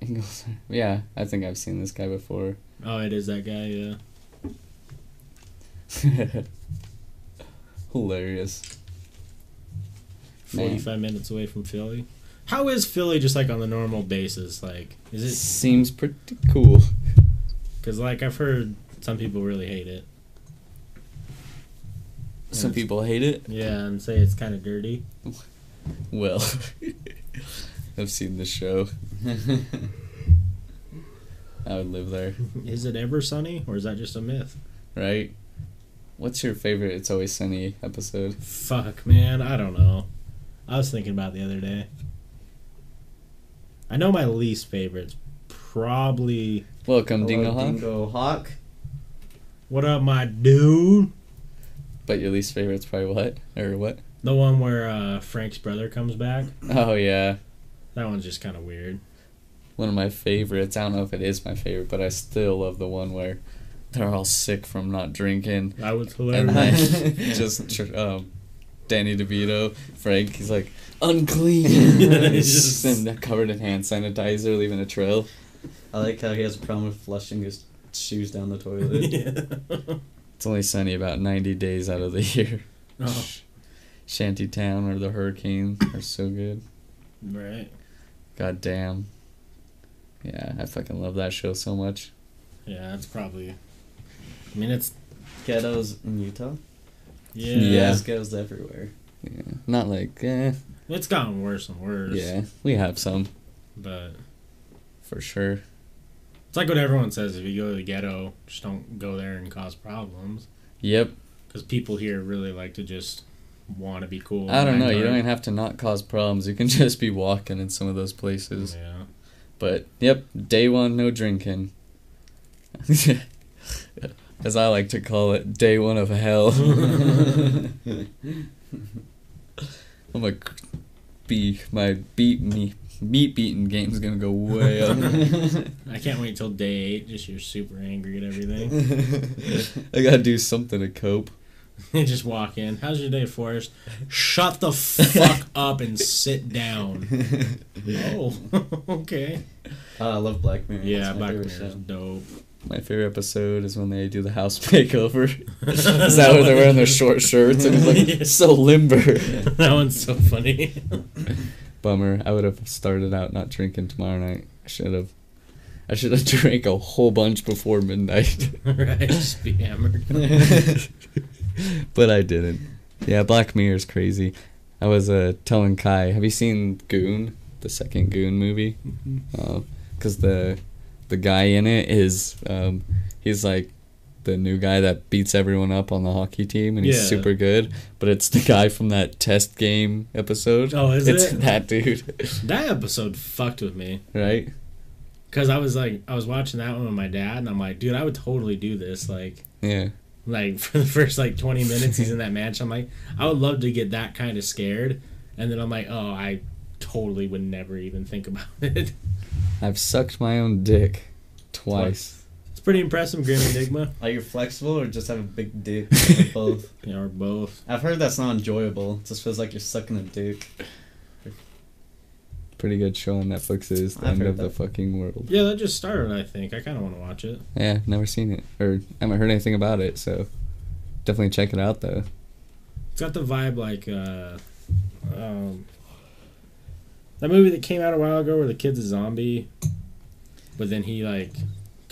Ingles. Yeah, I think I've seen this guy before. Oh, it is that guy. Yeah. Hilarious. Man. Forty-five minutes away from Philly. How is Philly just like on the normal basis? Like, is it? Seems pretty cool. Because like I've heard some people really hate it. Some people hate it. Yeah, and say it's kind of dirty. Well, I've seen the show. I would live there, Is it ever sunny, or is that just a myth? right? What's your favorite It's Always Sunny episode? Fuck, man, I don't know. I was thinking about it the other day. I know my least favorite's probably Welcome, Hello, Dingo Hawk. Dingo Hawk. what up, my dude. But your least favorite's probably what? Or what? The one where uh, Frank's brother comes back. Oh, yeah. That one's just kind of weird. One of my favorites. I don't know if it is my favorite, but I still love the one where they're all sick from not drinking. That was And hilarious. then just tr- um, Danny DeVito, Frank, he's like, unclean. He's just- just in- covered in hand sanitizer, leaving a trail. I like how he has a problem with flushing his shoes down the toilet. yeah. It's only sunny about 90 days out of the year. Oh, Shantytown or the hurricane are so good. right. God damn. Yeah, I fucking love that show so much. Yeah, that's probably. I mean, it's Ghettos in Utah. yeah. Yeah. There's ghettos everywhere. Yeah, not like, eh, It's gotten worse and worse. yeah, we have some But for sure. It's like what everyone says: if you go to the ghetto, just don't go there and cause problems. Yep. Because people here really like to just want to be cool. I don't and know. You don't even have to not cause problems. You can just be walking in some of those places. Yeah. But yep, day one, no drinking. As I like to call it, day one of hell. I'm like, be my beat me meat beating game's gonna go way up. I can't wait till day eight. Just you're super angry at everything. I gotta do something to cope. You just walk in. How's your day, Forrest? Shut the fuck up and sit down. oh, okay. Oh, I love Black Mirror. Yeah, Black Mirror is dope. My favorite episode is when they do the house makeover. is that where they're wearing their short shirts and it's like Yeah. so limber? that one's so funny. Bummer. I would have started out not drinking tomorrow night. I should have. I should have drank a whole bunch before midnight, right, just be hammered. but I didn't. Yeah, Black Mirror is crazy. I was uh, telling Kai, have you seen Goon, the second Goon movie? Because the the guy in it is um, he's like the new guy that beats everyone up on the hockey team, and he's Yeah. super good. But it's the guy from that test game episode. Oh, is it's it? that dude, That episode fucked with me. right? Cause I was like, I was watching that one with my dad, and I'm like, dude, I would totally do this. Like, Yeah. like for the first like 20 minutes he's in that mansion. I'm like, I would love to get that kind of scared, and then I'm like, oh, I totally would never even think about it. I've sucked my own dick twice. It's pretty impressive, Grim Enigma. Are you flexible or just have a big dick? Or both. Yeah, or both. I've heard that's not enjoyable. It just feels like you're sucking a dick. Pretty good show on Netflix is The I've End heard of the that. Fucking World. Yeah, that just started. I think I kind of want to watch it. Yeah, never seen it or haven't heard anything about it, so definitely check it out though. It's got the vibe like uh, um, that movie that came out a while ago where the kid's a zombie, but then he like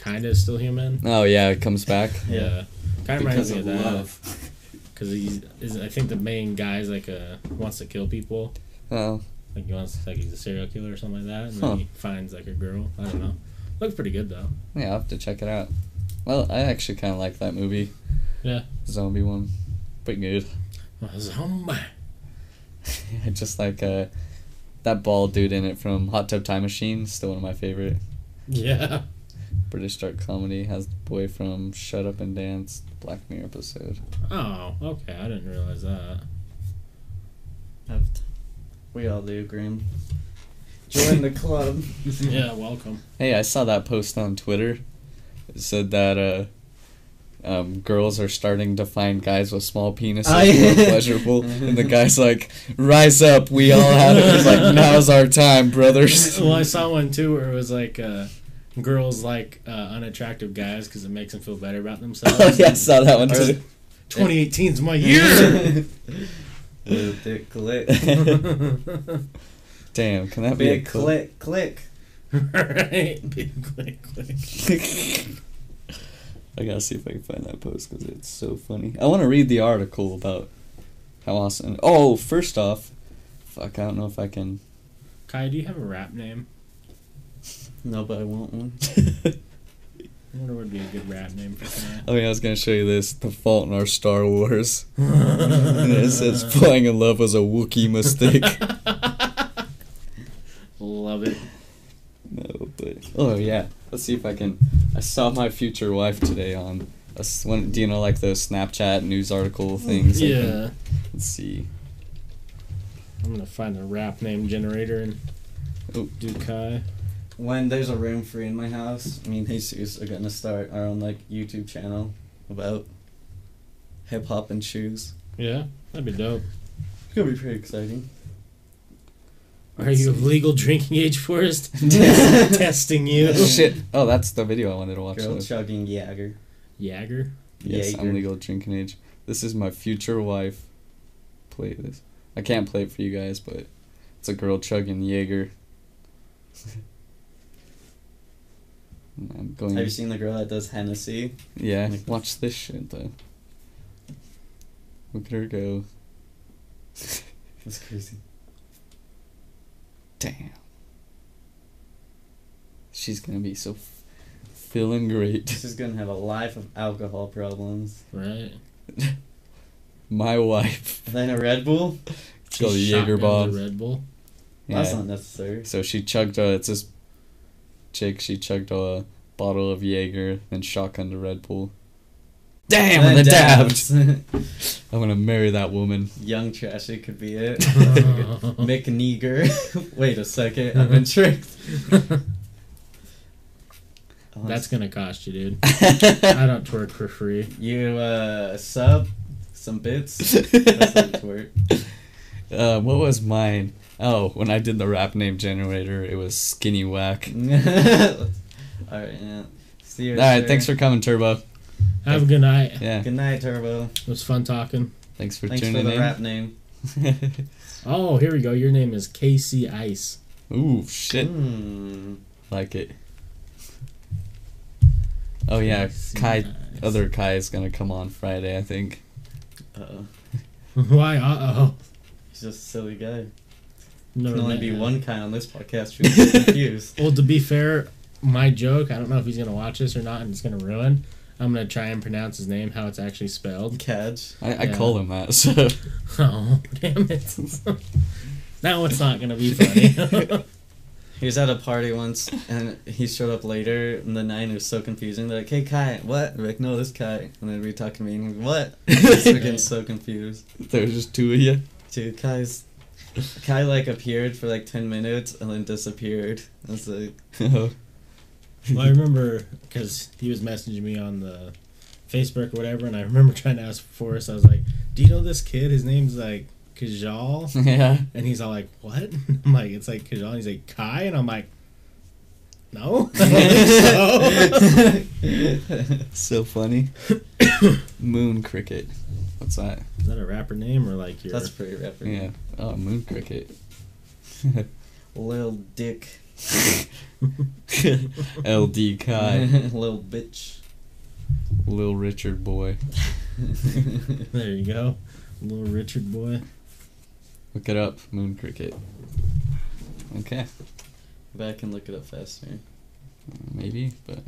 kind of still human. Oh yeah, it comes back. Yeah, kind of reminds me of of that love. because he's is I think the main guy's like a wants to kill people. Oh, Like he wants like he's a serial killer or something like that, and Huh. then he finds like a girl. I don't know. Looks pretty good though. yeah, I'll have to check it out. Well, I actually kind of like that movie. Yeah. Zombie one, pretty good. A zombie. I just like uh, that bald dude in it from Hot Tub Time Machine. Still one of my favorite Yeah. British dark comedy. Has the boy from Shut Up and Dance, Black Mirror episode. Oh, okay. I didn't realize that. Have We all do, Grim. Join the club. yeah, welcome. Hey, I saw that post on Twitter. It said that uh, um, girls are starting to find guys with small penises I- more pleasurable, and the guy's like, "Rise up, we all have it." He's like, "Now's our time, brothers." well, I saw one too where it was like uh, girls like uh, unattractive guys because it makes them feel better about themselves. oh yeah, I saw that one too. 2018 is my year. Little dick click. Damn, can that be a Big clip? click, click. right? Big click, click. I gotta see if I can find that post because it's so funny. I want to read the article about how awesome. Oh, first off, fuck, I don't know if I can. Kai, do you have a rap name? No, but I want one. I wonder what would be a good rap name for Kai. Oh yeah, I was gonna show you this. The fault in our Star Wars. and it says falling in love was a Wookiee mistake. Love it. no, but oh yeah. Let's see if I can. I saw my future wife today on. A, s- one, do you know like those Snapchat news article things? I can- Yeah. let's see. I'm gonna find a rap name generator and Oh. do Kai. When there's a room free in my house, me and Jesus are gonna start our own like YouTube channel about hip hop and shoes. Yeah, that'd be dope. It's gonna be pretty exciting. Are you of legal drinking age, Forrest? Testing you. Oh, shit. Oh, that's the video I wanted to watch. Girl though. chugging Jaeger. Jaeger. Yes, I'm legal drinking age. This is my future wife. Play this. I can't play it for you guys, but it's a girl chugging Jaeger. I'm going. Have you seen the girl that does Hennessy? yeah, like- watch this shit though. Look at her go. That's crazy. Damn. She's gonna be so f- feeling great. She's gonna have a life of alcohol problems. Right. My wife. And then a Red Bull? It's called She Jaeger shotgunned bomb. Red Bull. That's not necessary. So she chugged a. It's this chick. She chugged a bottle of Jaeger, then shotgunned a Red Bull. Damn, And and then dabs. dabbed. I'm gonna marry that woman. Young Trashy could be it. Mick Neeger. Wait a second, I've been tricked. That's gonna cost you, dude. I don't twerk for free. You uh sub some bits. That's how it works. uh, what was mine? Oh, when I did the rap name generator, it was Skinny Whack. Alright, yeah. See you. All right, sir. thanks for coming, Turbo. Have a good night. Yeah, Good night, Turbo. It was fun talking. thanks for Thanks tuning for the in. rap name. Oh, here we go. Your name is Casey Ice. Ooh, shit. Hmm. Like it. Oh yeah, Casey Kai. Ice. Other Kai is gonna come on Friday, I think. Uh-oh. Why? Uh oh. He's just a silly guy. No, Can only be no. one kind on this podcast. You'll confused. Well, to be fair, my joke. I don't know if he's gonna watch this or not, and it's gonna ruin. I'm gonna try and pronounce his name how it's actually spelled. Cadge. I, I Yeah. call him that. So Oh, damn it! now it's not gonna be funny. He was at a party once, and he showed up later in the night, and it was so confusing. They're like, hey, Kai, what? We're like, no, this Kai. And then we talking to me, and he's like, what? We're getting so confused. there's just two of you. Two Kai's... Kai, like, appeared for, like, 10 minutes, and then disappeared. I was like, well, I remember because he was messaging me on the Facebook or whatever, and I remember trying to ask Forrest. I was like, "Do you know this kid? His name's like Kajal," yeah. and he's all like, "What?" I'm like, "It's like Kajal." And he's like, "Kai," and I'm like, "No." I don't think so. So funny. Moon cricket. What's that? Is that a rapper name or like your? That's pretty rapper. Yeah. Oh, moon cricket. Lil Dick. LD Kai. Lil bitch. Lil Richard boy. There you go, Lil Richard boy. Look it up. Moon cricket. Okay. Back and look it up faster. Maybe, but.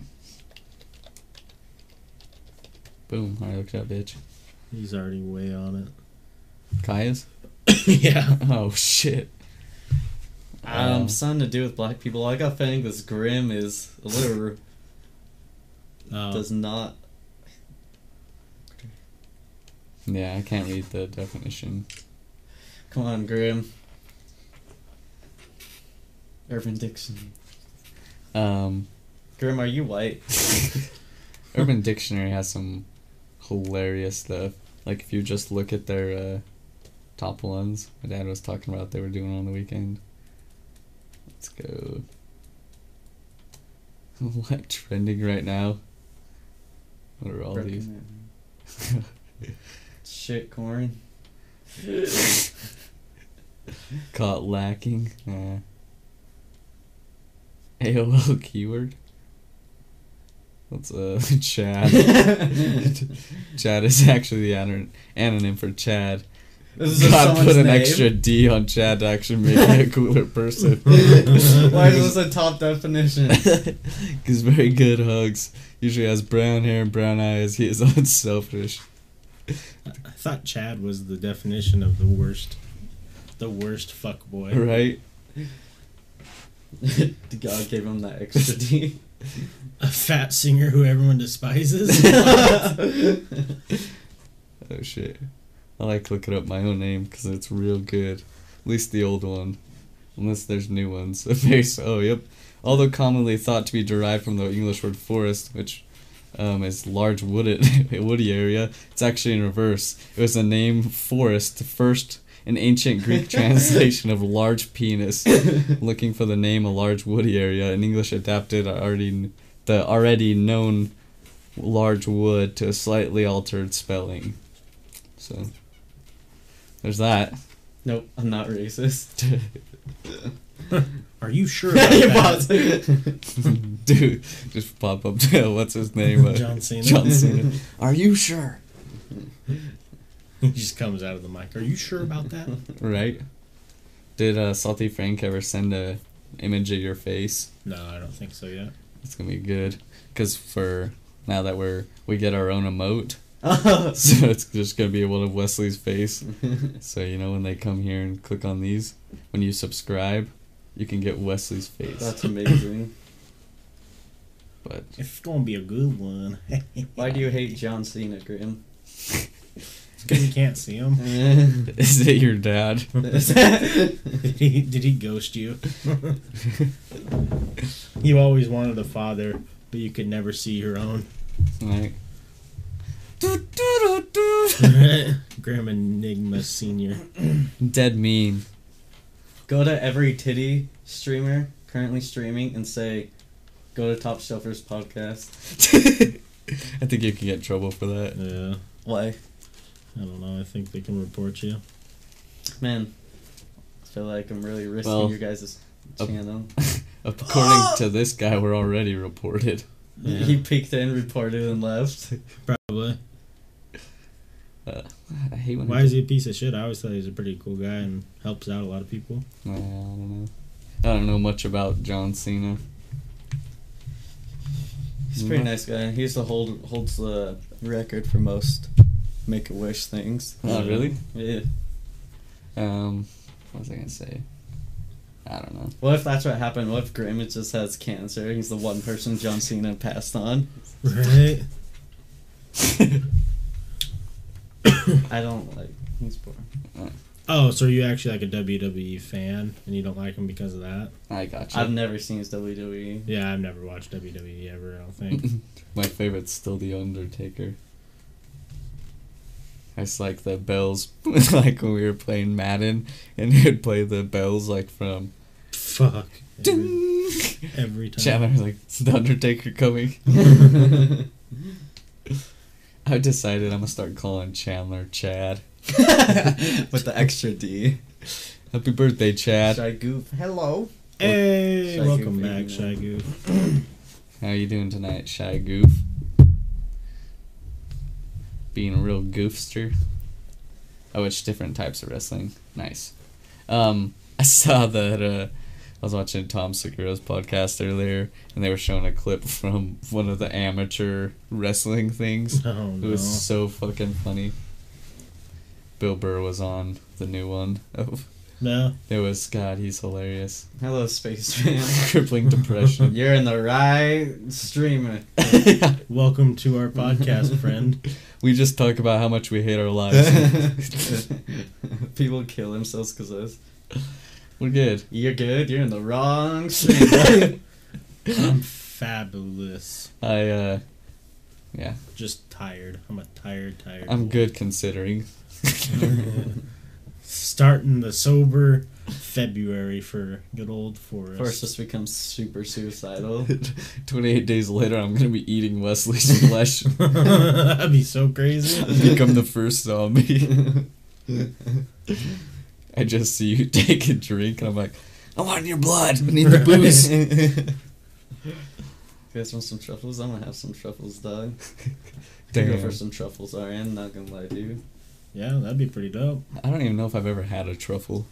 Boom. Alright, look it up, bitch. He's already way on it. Kai is? yeah. Oh, shit. Um, Um, something to do with black people. I got a feeling this Grim is a little Oh. does not. Yeah, I can't read the definition. Come on, Grim. Urban Dictionary. Um, Grim, are you white? Urban Dictionary has some hilarious stuff. Like if you just look at their uh, top ones, my dad was talking about they were doing on the weekend. Let's go. what trending right now? What are all these? Broken man. Shit corn. Caught lacking. Nah. AOL keyword. What's uh Chad? Chad is actually the ana- anonym for Chad. This is God put an name. extra D on Chad to actually make it a cooler person. Why is this a top definition? Gives very good hugs. Usually has brown hair and brown eyes. He is unselfish. I thought Chad was the definition of the worst, the worst fuck boy. Right? God gave him that extra D. A fat singer who everyone despises. Oh shit. I like looking up my own name because it's real good. At least the old one. Unless there's new ones. Very oh yep. Although commonly thought to be derived from the English word forest, which um, is large wooded woody area, it's actually in reverse. It was the name forest, first an ancient Greek translation of large penis. Looking for the name a large woody area, in English adapted already the already known large wood to a slightly altered spelling. So there's that. nope, I'm not racist. Are you sure about You that? Dude, just pop up to what's his name? John Cena. John Cena. Are you sure? He just comes out of the mic. Are you sure about that? Right? Did uh, Salty Frank ever send a image of your face? No, I don't think so yet. It's gonna be good. Cause for now that we're we get our own emote, so it's just gonna be one of Wesley's face. So you know when they come here and click on these, when you subscribe, you can get Wesley's face. That's amazing. but It's gonna be a good one. Why do you hate John Cena, Grim? Because you can't see him. is it your dad? Did he, did he ghost you? you always wanted a father, but you could never see your own. Like, Grim Enigma Senior. dead mean. Go to every titty streamer currently streaming and say, go to Top Shelfers podcast. I think you can get in trouble for that. Yeah, Why? I don't know. I think they can report you. Man, I feel like I'm really risking Well, your guys' channel. According to this guy, we're already reported. Yeah. He peeked in, reported, and left. Probably. Uh, I hate when. Why is he a piece of shit? I always thought he was a pretty cool guy and helps out a lot of people. Uh, I don't know. I don't know much about John Cena. He's a pretty Mhm. nice guy. He used to hold holds the record for most Make a Wish things. Oh, really? Yeah. Um, what was I gonna say? I don't know. What if that's what happened? What if Grimmett just has cancer? He's the one person John Cena passed on. Right? I don't like. He's boring. Oh, so are you actually like a WWE fan and you don't like him because of that? I got you. I've never seen his. WWE. Yeah, I've never watched WWE ever, I don't think. My favorite's still The Undertaker. I just like the bells, like when we were playing Madden, and he'd play the bells like from. Fuck. Every, Ding! every time. Chandler was like, "Is the Undertaker coming?" I decided I'm gonna start calling Chandler Chad. With the extra D. Happy birthday, Chad! Shy Goof. Hello. Hey, Shy welcome Goof, back, yeah. Shy Goof. How are you doing tonight, Shy Goof? Being a real goofster. Oh, it's different types of wrestling. Nice. Um, I saw that. Uh, I was watching Tom Segura's podcast earlier, and they were showing a clip from one of the amateur wrestling things. Oh, no. It was so fucking funny. Bill Burr was on the new one. Oh, No? it was God. He's hilarious. Hello, Spaceman. Crippling depression. You're in the right streamer. Welcome to our podcast, friend. we just talk about how much we hate our lives. People kill themselves because of this. We're good. You're good. You're in the wrong stream. I'm fabulous. I uh yeah, Just tired. I'm a tired, tired. I'm boy. good considering. Starting the sober February for good old Forrest. Forrest just becomes super suicidal. 28 days later, I'm gonna be eating Wesley's flesh. That'd be so crazy. Become the first zombie. I just see you take a drink, and I'm like, I want your blood. I need the booze. You guys want some truffles? I'm gonna have some truffles, dog. Damn. Go for some truffles, Arian. Not gonna lie to you. Yeah, that'd be pretty dope. I don't even know if I've ever had a truffle.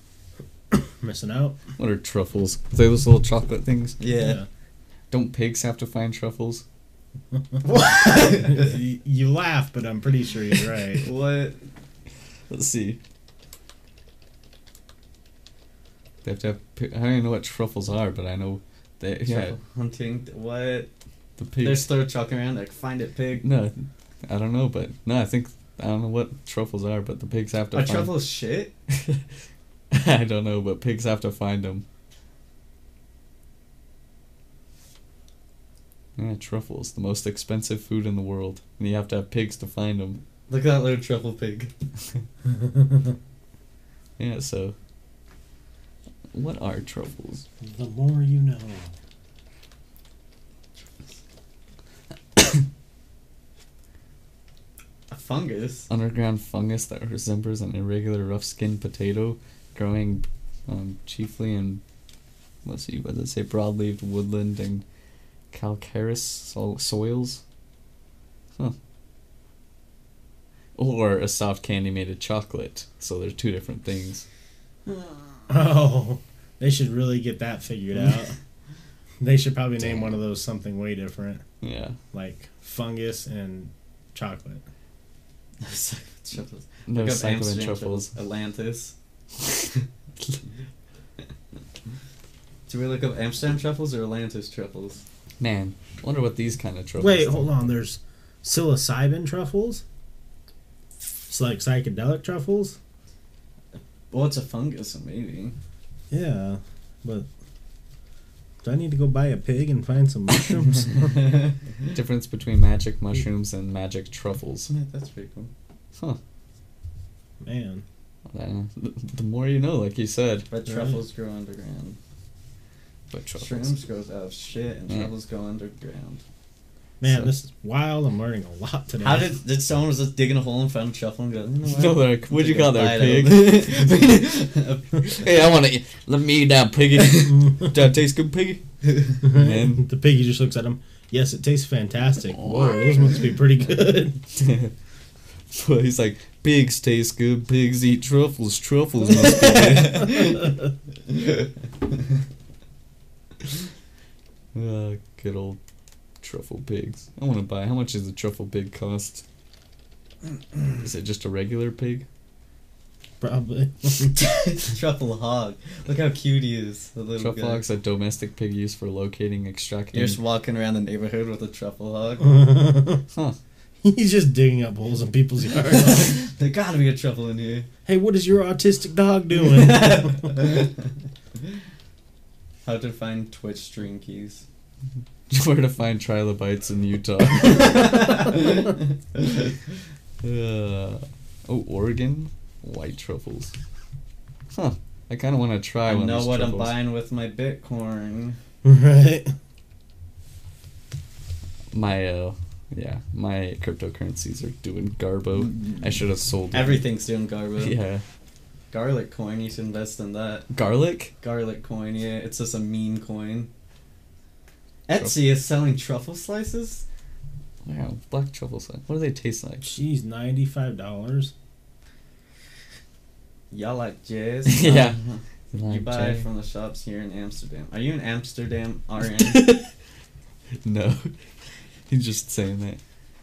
Missing out. What are truffles? Are they those little chocolate things? Yeah. Don't pigs have to find truffles? you, you laugh, but I'm pretty sure you're right. What? Let's see. They have to have. I don't even know what truffles are, but I know that. Yeah, Truffle hunting. What? the pigs. They're pigs. still chucking around like find it, pig. No, I don't know, but no, I think I don't know what truffles are, but the pigs have to Are find. truffles shit? I don't know, but pigs have to find them. Yeah, truffles, the most expensive food in the world, and you have to have pigs to find them. Look at that little truffle pig. Yeah, so. What are truffles? the more you know. Fungus. underground fungus that resembles an irregular rough-skinned potato, growing um, chiefly in let's see, what does it say? Broad-leaved woodland and calcareous so- soils. Huh. Or a soft candy made of chocolate. So they're two different things. Oh, they should really get that figured out. they should probably name one of those something way different, Yeah. like fungus and chocolate. Truffles. No Look up cycling Amsterdam truffles. Atlantis. Do we look up Amsterdam truffles or Atlantis truffles? Man, wonder what these kind of truffles. Wait, hold on. There's psilocybin truffles. It's like psychedelic truffles. Well, it's a fungus, maybe. Yeah, but do I need to go buy a pig and find some mushrooms? Difference between magic mushrooms and magic truffles. Yeah, that's pretty cool. Huh. Man, Uh, the the more you know, like you said. But Right. truffles grow underground. But truffles. Shrooms grows out of shit, and Yeah. truffles go underground. Man, So- this is wild. I'm learning a lot today. How did did someone was just digging a hole and found a truffle and go? You know what? No, they're- what'd you call that, it pig? hey, I want to let me eat that piggy. Does that taste good, piggy? Man. the piggy just looks at him. Yes, it tastes fantastic. Whoa, those must be pretty good. so he's like, pigs taste good. Pigs eat truffles. Truffles must be good. Uh, good old truffle pigs. I want to buy. How much does a truffle pig cost? Is it just a regular pig? Probably. truffle hog. Look how cute he is. The little Truffle guy. hog's a domestic pig used for locating, extracting. You're just walking around the neighborhood with a truffle hog. Huh. He's just digging up holes in people's yards. there gotta be a truffle in here. hey, what is your autistic dog doing? How to find Twitch stream keys. Mm-hmm. Where to find trilobites in Utah? Uh, oh, Oregon white truffles. Huh. I kind of want to try I one. know of what truffles. I'm buying with my Bitcoin. right. My uh, yeah, my cryptocurrencies are doing garbo. I should have sold them. Everything's doing garbo. Yeah. Garlicoin, you should invest in that. Garlic. Garlicoin, yeah, it's just a meme coin. Etsy is selling truffle slices? Wow, black truffles. What do they taste like? Jeez, ninety-five dollars. Y'all like jazz? Yeah. Um, you Like buy it from the shops here in Amsterdam. Are you in Amsterdam, RN? no. He's just saying that.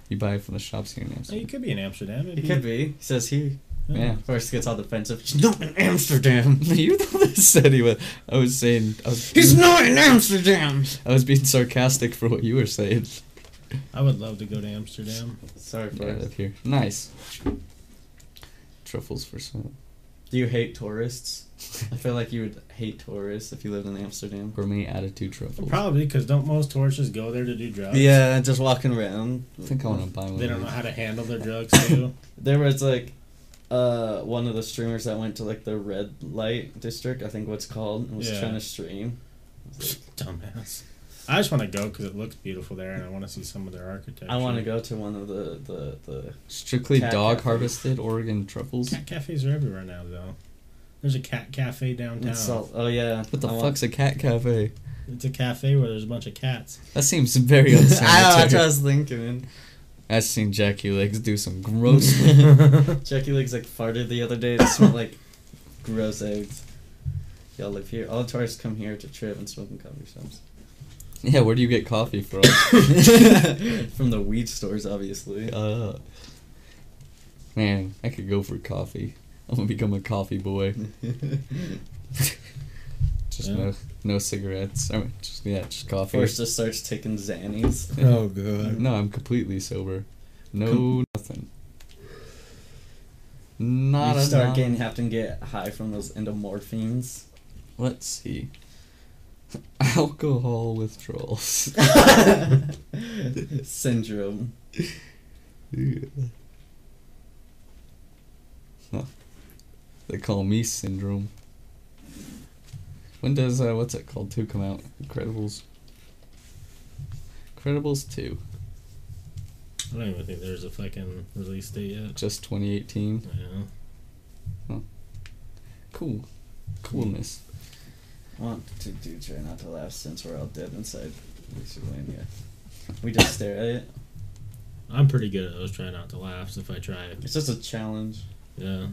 You buy it from the shops here in Oh, you Amsterdam. could be in Amsterdam. It'd He could be. He says here. Yeah. First gets all defensive. He's not in Amsterdam. You're the one that said he was. I was saying. I was. He's not in Amsterdam. I was being sarcastic for what you were saying. I would love to go to Amsterdam. Sorry, Yeah, I for live here. Nice. Truffles for some. Do you hate tourists? I feel like you would hate tourists if you lived in Amsterdam. Gourmet attitude truffles. Probably because don't most tourists just go there to do drugs? Yeah, just walking around. I think I want to buy one. They don't know how to handle their drugs too. There was like uh one of the streamers that went to like the red light district, I think what's called, and was Yeah. trying to stream. I was like, Dumbass. I just want to go because it looks beautiful there, and I want to see some of their architecture. I want to go to one of the the, the Strictly dog cafe. harvested Oregon truffles. Cat cafes are everywhere now, though. There's a cat cafe downtown. salt. Oh yeah. What the I want- fuck's a cat cafe? It's a cafe where there's a bunch of cats. That seems very I know, that's what I unsanitary. was thinking. I've seen Jackie Legs do some gross. Jackie Legs like farted the other day. It smelled like gross eggs. Y'all live here. All the tourists come here to trip and smoke in coffee shops. yeah, where do you get coffee from? From the weed stores, obviously. uh, man, I could go for coffee. I'm gonna become a coffee boy. Just Yeah. no, no cigarettes. I mean, just yeah, just coffee. Forrest just starts taking Xannies. Oh god. No, I'm completely sober. No, Com- nothing. Not you a start not- getting have to get high from those endomorphines. Let's see. Alcohol withdrawals. Syndrome. Yeah. Huh. They call me syndrome. When does uh, what's it called two come out? Incredibles. Incredibles two, I don't even think there's a fucking release date yet. just 2018. Yeah. Cool, coolness. I want to do try not to laugh since we're all dead inside. We yeah. We just stare at it. I'm pretty good at those. Try not to laugh if I try it. It's just a challenge. Yeah.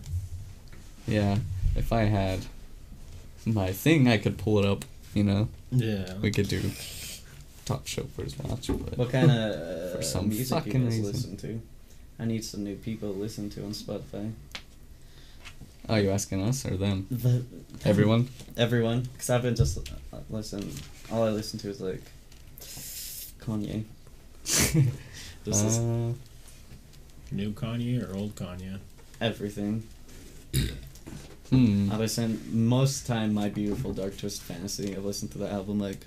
Yeah, if I had my thing, I could pull it up. You know, Yeah. we could do top chauffeurs watch, but What kind of For uh, some music you fucking guys reason. listen to? I need some new people to listen to on Spotify. oh, you asking us or them? The, Everyone. Everyone, because I've been just uh, listen. All I listen to is like Kanye. This is Uh, New Kanye or old Kanye? everything. Hmm. I listen most of the time. My beautiful dark twist fantasy. I listened to the album like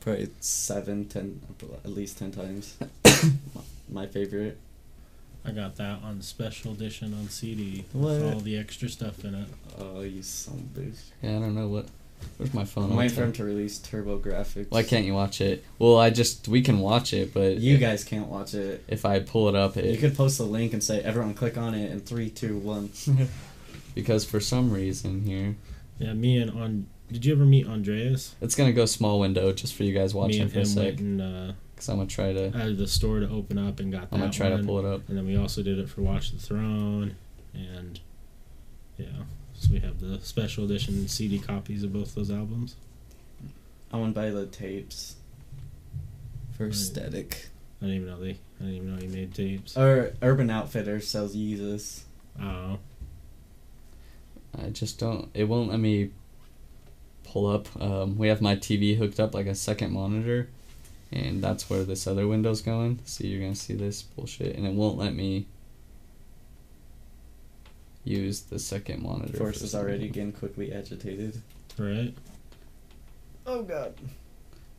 probably seven, ten, at least ten times. My favorite. I got that on special edition on CD What? with all the extra stuff in it. Oh, you son of a bitch. Yeah, I don't know what. Where's my phone? I'm waiting for him to release Turbo Grafx. Why can't you watch it? Well, I just we can watch it, but you if, guys can't watch it? if I pull it up, it You could post a link and say, "Everyone, click on it." in three, two, one. because for some reason here Yeah, me and on. Did you ever meet Andreas? it's gonna go small window just for you guys me watching and for a sec. went and uh, Because I'm gonna try to out of the store to open up and got that I'm gonna try one. to pull it up. And then we also did it for Watch the Throne, and yeah, so we have the special edition CD copies of both those albums. I want to buy the tapes for Right. aesthetic. I didn't even know they. I didn't even know he made tapes. Or Urban Outfitters sells Yeezus. Oh, I just don't. It won't let me pull up. Um, we have my TV hooked up like a second monitor, and that's where this other window's going. See, you're gonna see this bullshit, and it won't let me use the second monitor. for Force is already reason. getting quickly agitated. right. Oh God.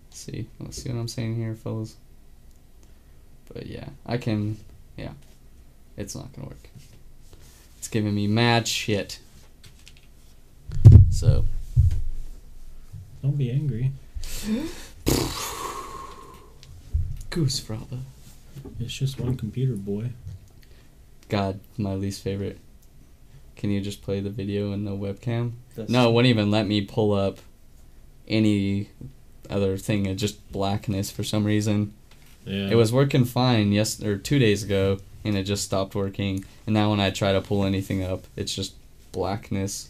Let's See, let's see what I'm saying here, fellas. But yeah, I can. Yeah, it's not gonna work. It's giving me mad shit. So Don't be angry. goosfraba. It's just one computer, boy. God, my least favorite. Can you just play the video and no webcam? That's No, it wouldn't even let me pull up any other thing. It just blackness for some reason. Yeah. It was working fine yes or two days ago, and it just stopped working. And now when I try to pull anything up, it's just blackness.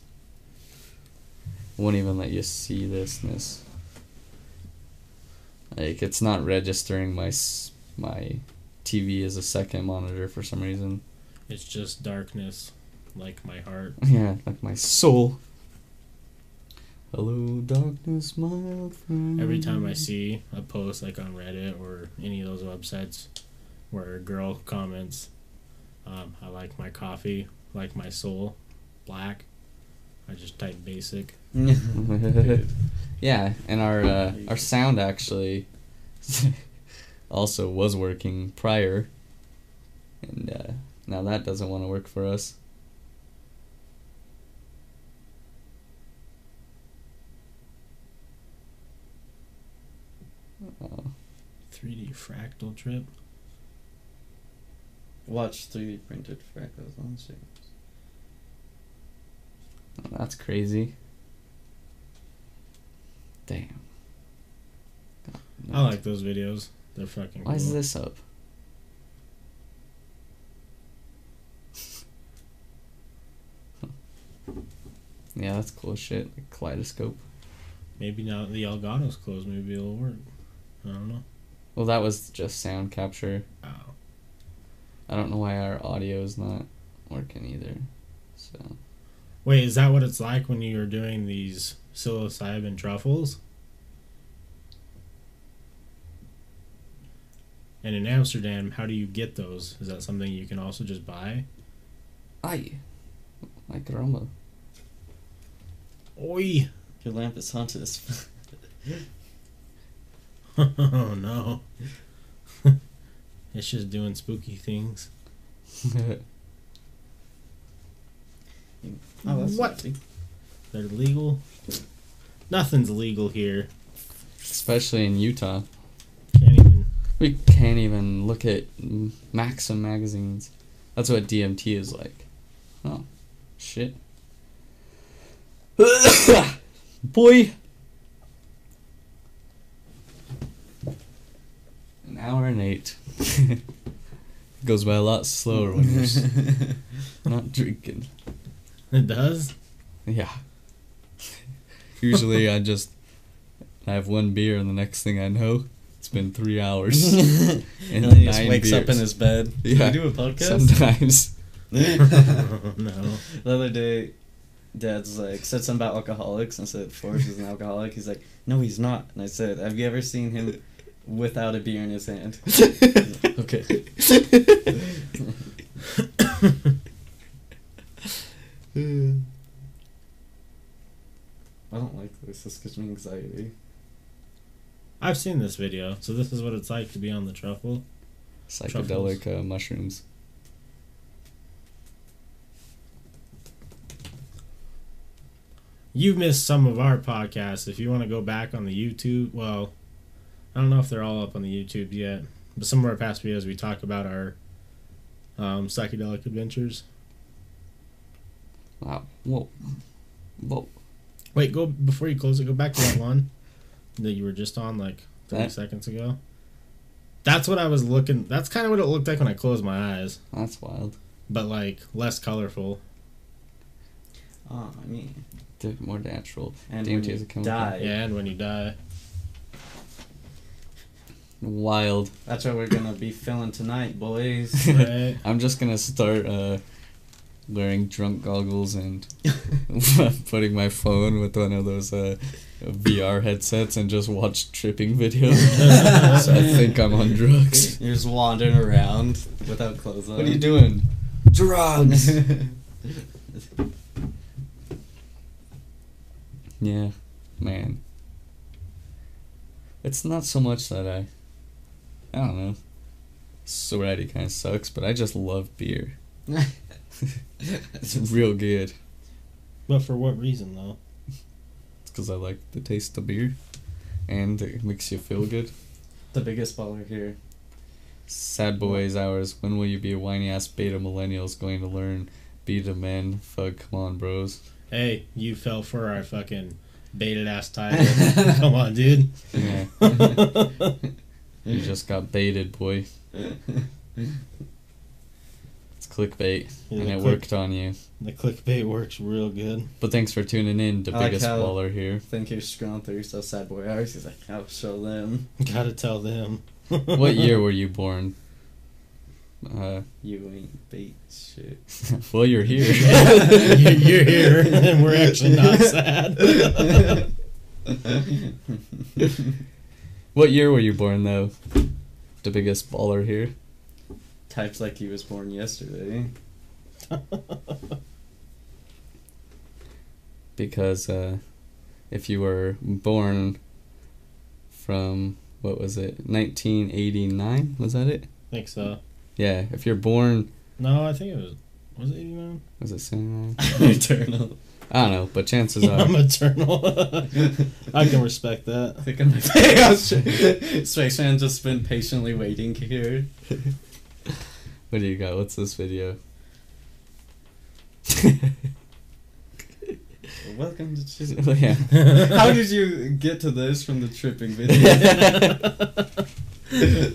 Won't even let you see this, thisness. Like it's not registering my my TV as a second monitor for some reason. It's just darkness, like my heart. Yeah, like my soul. Hello, darkness, my old friend. Every time I see a post like on Reddit or any of those websites where a girl comments, um, "I like my coffee, like my soul, black," I just type basic. yeah, and our uh, our sound actually also was working prior, and uh, now that doesn't want to work for us. Oh, 3D fractal trip. Watch 3D printed fractals on stream. That's crazy. Damn. God, I like those videos. They're fucking. Why is this up? yeah, that's cool shit. Like kaleidoscope. Maybe now that the Elgato's closed, maybe it'll work. I don't know. Well, that was just sound capture. Oh. I don't know why our audio is not working either. So Wait, is that what it's like when you're doing these psilocybin truffles? And in Amsterdam, how do you get those? Is that something you can also just buy? Ay, my grandma. Oi! Your lamp is haunted. as oh no. it's just doing spooky things. Oh, that's What? nasty. They're legal. Nothing's legal here. Especially in Utah, Can't even. we can't even look at Maxim magazines. That's what DMT is like. Oh, shit. Boy. An hour and eight. Goes by a lot slower when you're not drinking. It does? Yeah. Usually I just I have one beer and the next thing I know, it's been three hours. and and then he just nine wakes up in his bed. Yeah. Can we do a podcast? Sometimes. oh, no. The other day, Dad's like said something about alcoholics and said Forrest is an alcoholic. He's like, no, he's not. And I said, have you ever seen him without a beer in his hand? okay. I don't like this. This gives me anxiety. I've seen this video, so this is what it's like to be on the truffle. Psychedelic uh, mushrooms. you've missed some of our podcasts. If you want to go back on the YouTube, well, I don't know if they're all up on the YouTube yet, but some of our past videos we talk about our um, psychedelic adventures. Wow. Whoa. Whoa. Wait, go before you close it. Go back to that one that you were just on like thirty That? seconds ago. That's what I was looking. That's kind of what it looked like when I closed my eyes, That's wild. but like less colorful. Oh, I mean, Dude, more natural. and DMT when is you a chemical. die, Yeah, and when you die, Wild. that's what we're gonna be feeling tonight, boys. right? I'm just gonna start uh, wearing drunk goggles and putting my phone with one of those uh, VR headsets and just watch tripping videos. so I think I'm on drugs. You're just wandering around without clothes on. What are you doing? Drugs. yeah, man. It's not so much that I, I don't know. Sobriety kind of sucks, but I just love beer. It's real good. But for what reason though? It's because I like the taste of beer, and it makes you feel good. the biggest baller here. Sad boys hours. When will you be a whiny ass beta millennials going to learn beta men? Fuck, come on, bros. Hey, you fell for our fucking baited ass title. Come on, dude. Yeah, you just got baited, boy. It's clickbait, Yeah, and it click- worked on you. The clickbait works real good. But thanks for tuning in. The I biggest how- baller here. Thank you're scrolling through so sad boy hours. He's like, I'll show them. Gotta tell them. What year were you born? Uh, You ain't bait shit. well, you're here. you're, you're here, and we're actually not sad. what year were you born, though? The biggest baller here. Types like he was born yesterday. because uh, if you were born from what was it 1989 was that it I think so. yeah if you're born No, I think it was. Was it 89? was it 79 Eternal. i don't know but chances are I'm eternal. I can respect that. I Think of my face. Spaceman just been patiently waiting here. What do you got what's this video Welcome to Chis- yeah How did you get to this from the tripping video?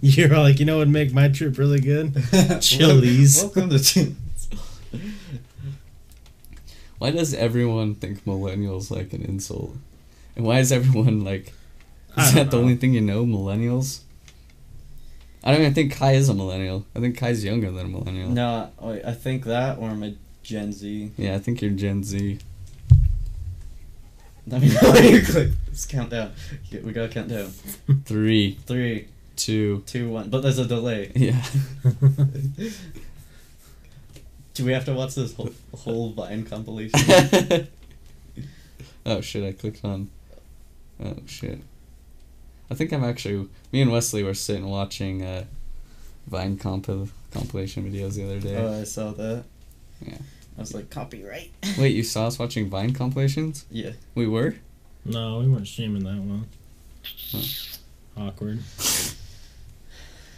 You're like, you know what would make my trip really good? Chili's. Welcome to Chili's. why does everyone think millennials like an insult and why is everyone like is don't that the only thing you know millennials I don't even think Kai is a millennial. I think Kai's younger than a millennial. No, wait, I think that or I'm a Gen Z. Yeah, I think you're Gen Z. Let me know when you click. Let's count down. We gotta count down. Three, Three, two, two, one. But there's a delay. yeah. Do we have to watch this whole, whole Vine compilation? oh shit! I clicked on. Oh shit! I think I'm actually. Me and Wesley were sitting watching uh, Vine compil compilation videos the other day. Oh, I saw that. Yeah. I was like, copyright. Wait, you saw us watching Vine compilations? Yeah. We were. No, we weren't streaming that one. Huh. Awkward.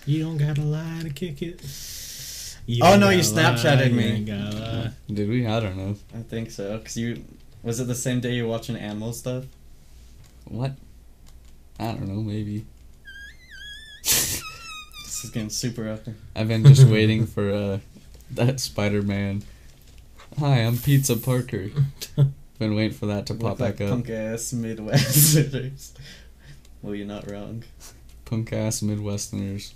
You don't gotta lie to kick it. Oh, no, you gotta lie, Snapchatted you me. ain't gotta. Did we? I don't know. I think so. Cause you, was it the same day you were watching animal stuff? What? I don't know. Maybe. This is getting super up there. I've been just waiting for uh, that Spider Man. Hi, I'm Pizza Parker. Been waiting for that to pop back up. Punk ass Midwesterners. well, you're not wrong. Punk ass Midwesterners.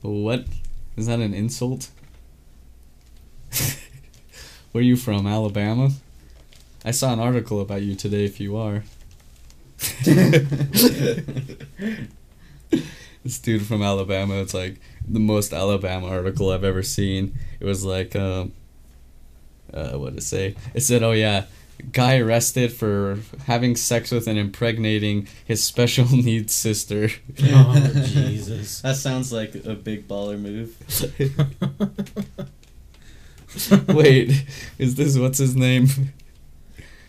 What? Is that an insult? Where are you from? Alabama? I saw an article about you today if you are. this dude from Alabama, it's like the most Alabama article I've ever seen. It was like, um, uh, what did it say? It said, oh yeah, guy arrested for having sex with and impregnating his special needs sister. Oh Jesus. that sounds like a big baller move. Wait, is this what's his name?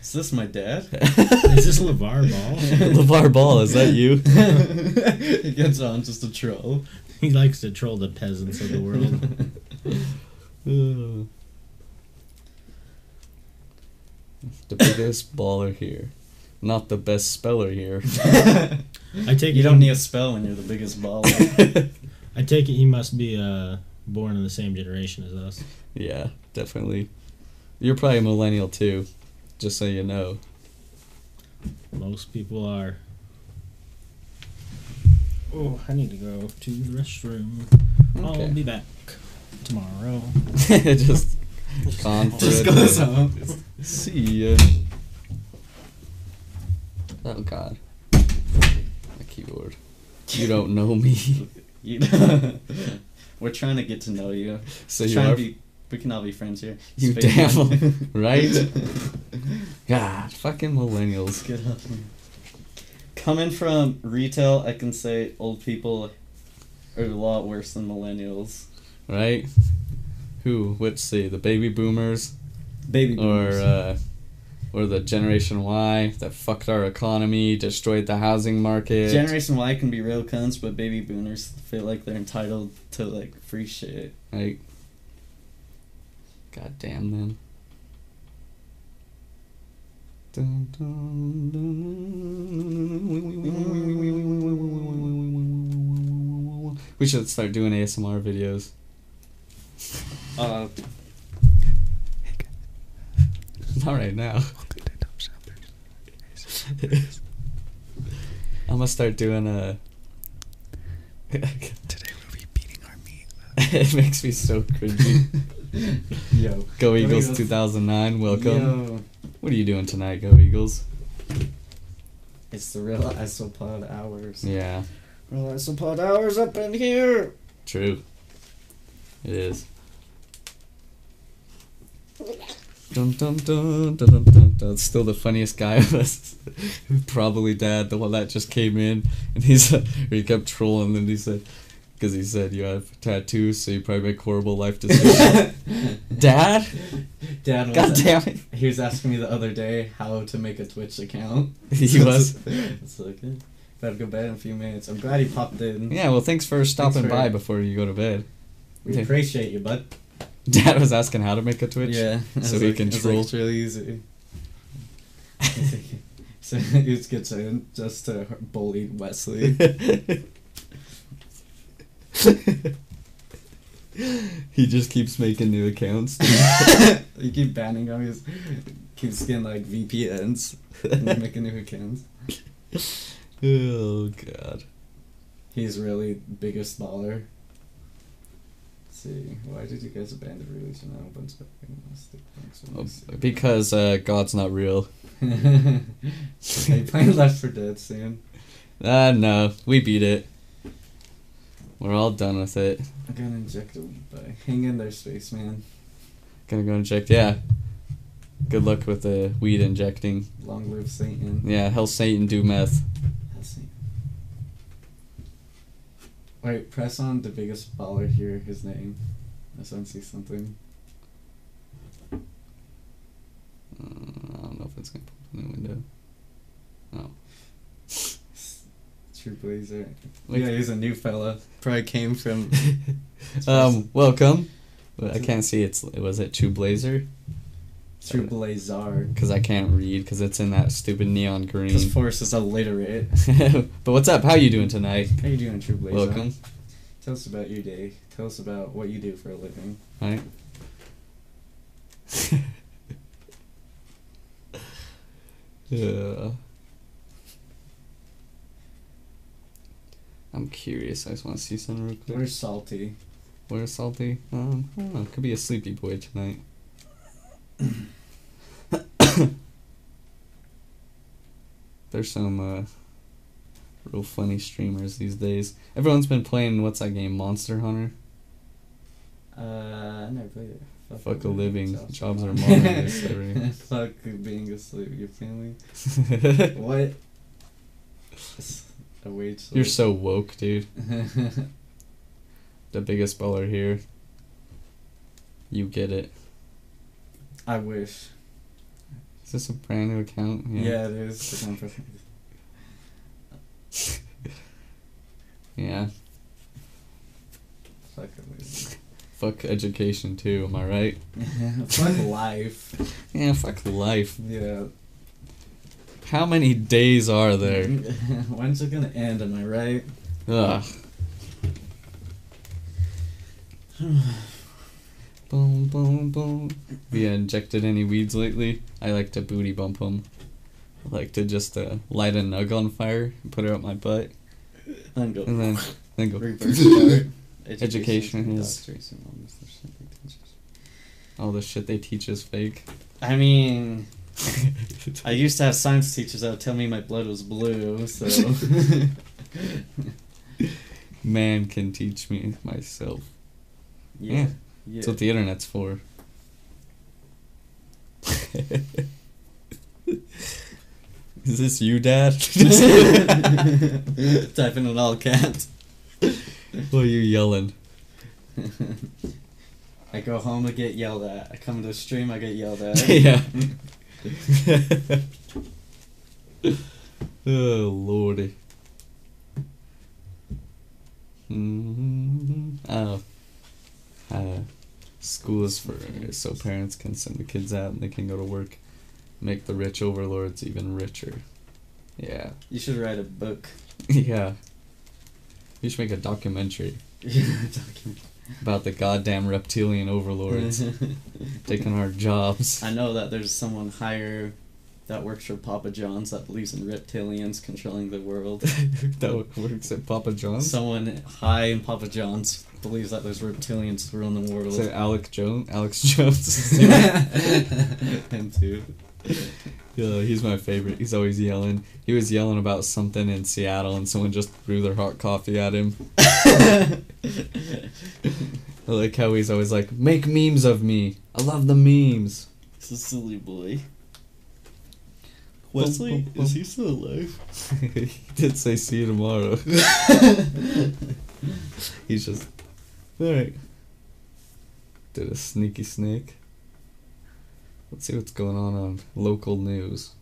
Is this my dad? Is this LaVar Ball? LaVar Ball, is that you? he gets on just a troll. He likes to troll the peasants of the world. The biggest baller here. Not the best speller here. I take you it don't he- need a spell when you're the biggest baller. I take it he must be uh, born in the same generation as us. yeah, definitely. You're probably a millennial too, just so you know. Most people are. Oh, I need to go to the restroom. I'll be back tomorrow. just gone just goes home. See ya. Oh god. My keyboard. You don't know me. We're trying to get to know you. So you trying are to be. We can all be friends here. You damn right? God, fucking millennials. Get up. Coming from retail, I can say old people are a lot worse than millennials. Right? Who? Let's see, the baby boomers Baby or boomers. uh or the Generation Y that fucked our economy, destroyed the housing market. Generation Y can be real cunts, but baby boomers feel like they're entitled to like free shit. Like, God damn them. Dun, dun, dun. We should start doing ASMR videos. Uh, Not right now. I'm gonna start doing a. Today we'll be beating our meat. it makes me so cringy. yo. Go Eagles Eagles. 2009, welcome. Yo. What are you doing tonight, Go Eagles? It's the real isopod hours. Yeah, Real isopod hours up in here. true. It is. Dun, dun, dun, dun, dun, dun, dun. Still the funniest guy of us. Probably dad, the one that just came in, and he's uh, he kept trolling, and he said, because he said you have tattoos, so you probably make horrible life decisions. dad, Dad was, god damn it, He was asking me the other day how to make a Twitch account. he was. it's like, eh, gotta go bed in a few minutes. I'm glad he popped in. Yeah, well, thanks for stopping for- by before you go to bed. We appreciate you, bud. Dad was asking how to make a Twitch. Yeah. So he like- can I was like, it's really easy. so he just gets in just to bully Wesley. he just keeps making new accounts. you keep banning him. He keeps getting like VPNs and making new accounts. oh god. He's really biggest baller. Let's see, why did you guys abandon religion? I opened up agnostic Oh, because uh, God's not real. Are you playing Left 4 Dead soon? Ah, no, we beat it. We're all done with it. i'm gonna injected by hang in there, spaceman. Gonna go inject. Yeah. Good luck with the weed injecting. Long live Satan. Yeah, hell Satan do meth. Hell Satan. Wait, press on the biggest baller here, his name. I see something. Uh, I don't know if it's gonna pop in the window. Oh. True Blazer. Like- yeah, he's a new fella. Probably came from. Um, welcome. I can't see it's was it True Blazer? True Blazer. Because I can't read because it's in that stupid neon green. Because Forrest is illiterate. but what's up? How you doing tonight? How you doing, True Blazer? Welcome. Tell us about your day. Tell us about what you do for a living. Right. yeah. I'm curious. I just want to see something real quick. Where's Salty? Where's Salty? Um, I don't know. Could be a sleepy boy tonight. There's some uh, real funny streamers these days. Everyone's been playing what's that game, Monster Hunter? Uh, I never played it. Fuck a living. Sounds Jobs are monotonous. Fuck being asleep with your family. What? A wage. You're so woke, dude. The biggest baller here. You get it. I wish. Is this a brand new account? Yeah, it is. The one for- Yeah. Fucking Fuck education too. Am I right? Fuck life. Yeah. Fuck life. Yeah. How many days are there? When's it gonna end? Am I right? Ugh. boom, boom, boom. Have you injected any weeds lately? I like to booty bump them. I like to just uh, light a nug on fire and put it up my butt, And go. and then then go. Card. Education is- all this shit they teach us. All the shit they teach is fake. I mean, I used to have science teachers that would tell me my blood was blue, so. Man can teach me myself. yeah. Yeah. Yeah. That's what the internet's for. Is this you, Dad? Typing in an all caps. what are you yelling? I go home, I get yelled at. I come to the stream, I get yelled at. yeah. oh lordy. Mhm. Oh. Uh, school is for so parents can send the kids out and they can go to work, make the rich overlords even richer. Yeah. You should write a book. yeah. You should make a documentary. Yeah, documentary about the goddamn reptilian overlords taking our jobs. I know that there's someone higher that works for Papa John's that believes in reptilians controlling the world. that works at Papa John's. Someone high in Papa John's believes that there's reptilians ruling the world. Alec Jones? Alex Jones. Him too. Yeah, he's my favorite. He's always yelling. He was yelling about something in Seattle, and someone just threw their hot coffee at him. I like how he's always like, "Make memes of me. I love the memes." It's a silly boy. Wesley, is he still alive? he did say see you tomorrow. He's just alright. Did a sneaky snake. Let's see what's going on on local news.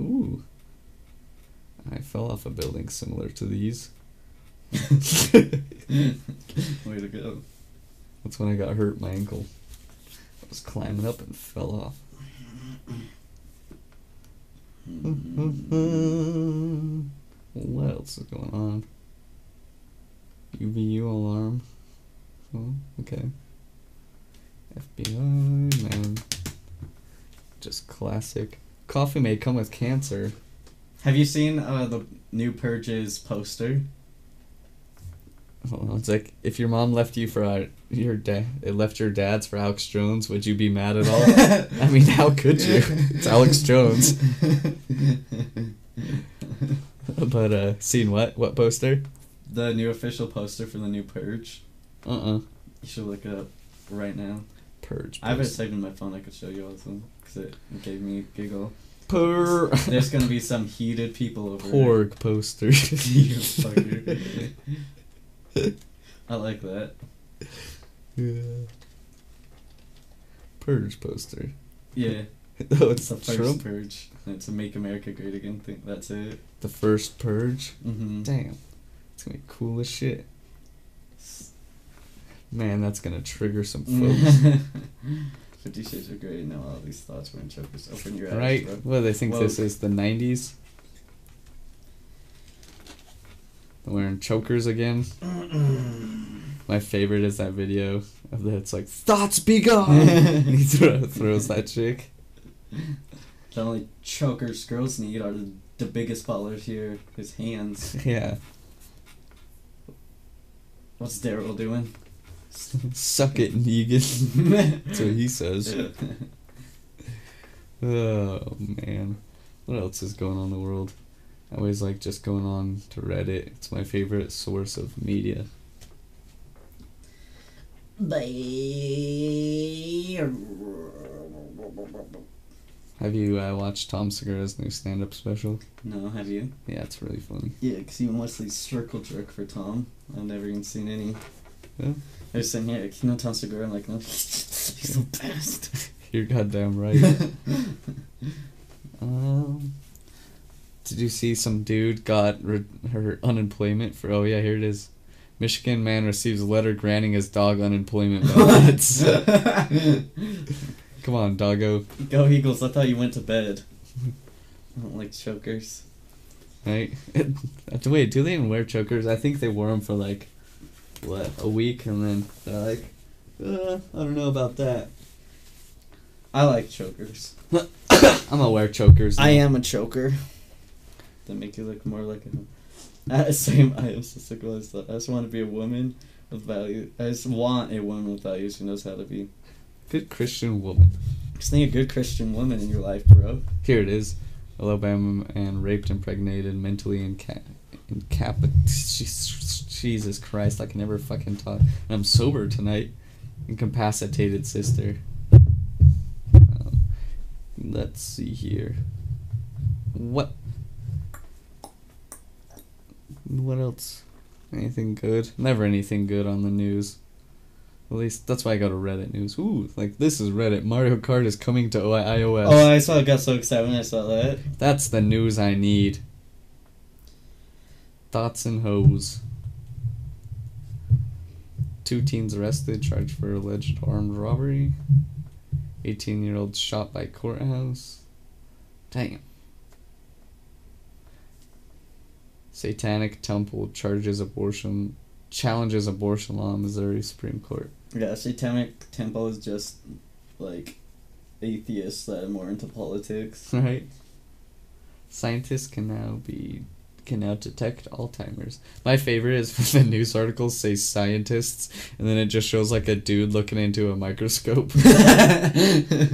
Ooh. I fell off a building similar to these. Way to go. That's when I got hurt my ankle. I was climbing up and fell off. what else is going on? UVU alarm. Oh, okay. FBI, man. Just classic. Coffee may come with cancer. Have you seen uh, the new Purges poster? Oh, it's like if your mom left you for uh, your dad, it left your dad's for Alex Jones. Would you be mad at all? I mean, how could you? It's Alex Jones. But uh, seen what? What poster? the new official poster for the new Purge. Uh uh You should look it up right now. Purge. I have it saved in my phone. I could show you also because it, gave me a giggle. Pur- There's gonna be some heated people over Porg poster. you fucker. I like that. yeah. Purge poster. Yeah, Oh, it's it's the first Trump. Purge. It's a Make America Great Again thing. That's it. The first purge. Mm-hmm. Damn, it's gonna be cool as shit. Man, that's gonna trigger some folks. Fifty Shades of Grey. Now all these thoughts were in chokers. Open your eyes, right? bro. Well, they think this is the '90s. They're wearing chokers again. My favorite is that video of the it's like thoughts be gone. he throw, throws that chick. The only chokers girls need are the, the biggest ballers here. His hands. Yeah, What's Daryl doing? Suck it, Negan. That's what he says. Oh man, what else is going on in the world? I always like just going on to Reddit. It's my favorite source of media. Have you uh, watched Tom Segura's new stand-up special? No, have you? Yeah, it's really funny. Yeah, because even Wesley's circle jerk for Tom. I've never even seen any. Yeah. I was saying, yeah, Kino Tansugura. I'm like, no, he's the best. You're goddamn right. um, did you see some dude got re- her unemployment for? Oh yeah, here it is. Michigan man receives letter granting his dog unemployment benefits. Come on, doggo. Go Eagles! I thought you went to bed. I don't like chokers. Right? Wait, do they even wear chokers? I think they wore them for like, what, a week, and then they're like, uh, I don't know about that. I like chokers. I'm gonna wear chokers. I am a choker. That make you look more like a. Uh, same. I am so sick of this. I just want to be a woman with value. I just want a woman with values who knows how to be. Good Christian woman. Just need a good Christian woman in your life, bro. Here it is. Alabama man raped, impregnated, mentally inca- incapacitated. Jesus Christ, I can never fucking talk. And I'm sober tonight. Incapacitated sister. Um, let's see here. What? What else? Anything good? Never anything good on the news. At least that's why I go to Reddit news. Ooh, like this is Reddit. Mario Kart is coming to iOS. Oh, I saw. I got so excited when I saw that. That's the news I need. Thoughts and hoes. Two teens arrested, charged for alleged armed robbery. 18 year old shot by courthouse. Damn. Satanic Temple charges abortion, challenges abortion law in Missouri Supreme Court. Yeah, Satanic Temple is just like atheists that are more into politics. right? Scientists can now be can now detect Alzheimer's. My favorite is when the news articles say scientists, and then it just shows like a dude looking into a microscope. There's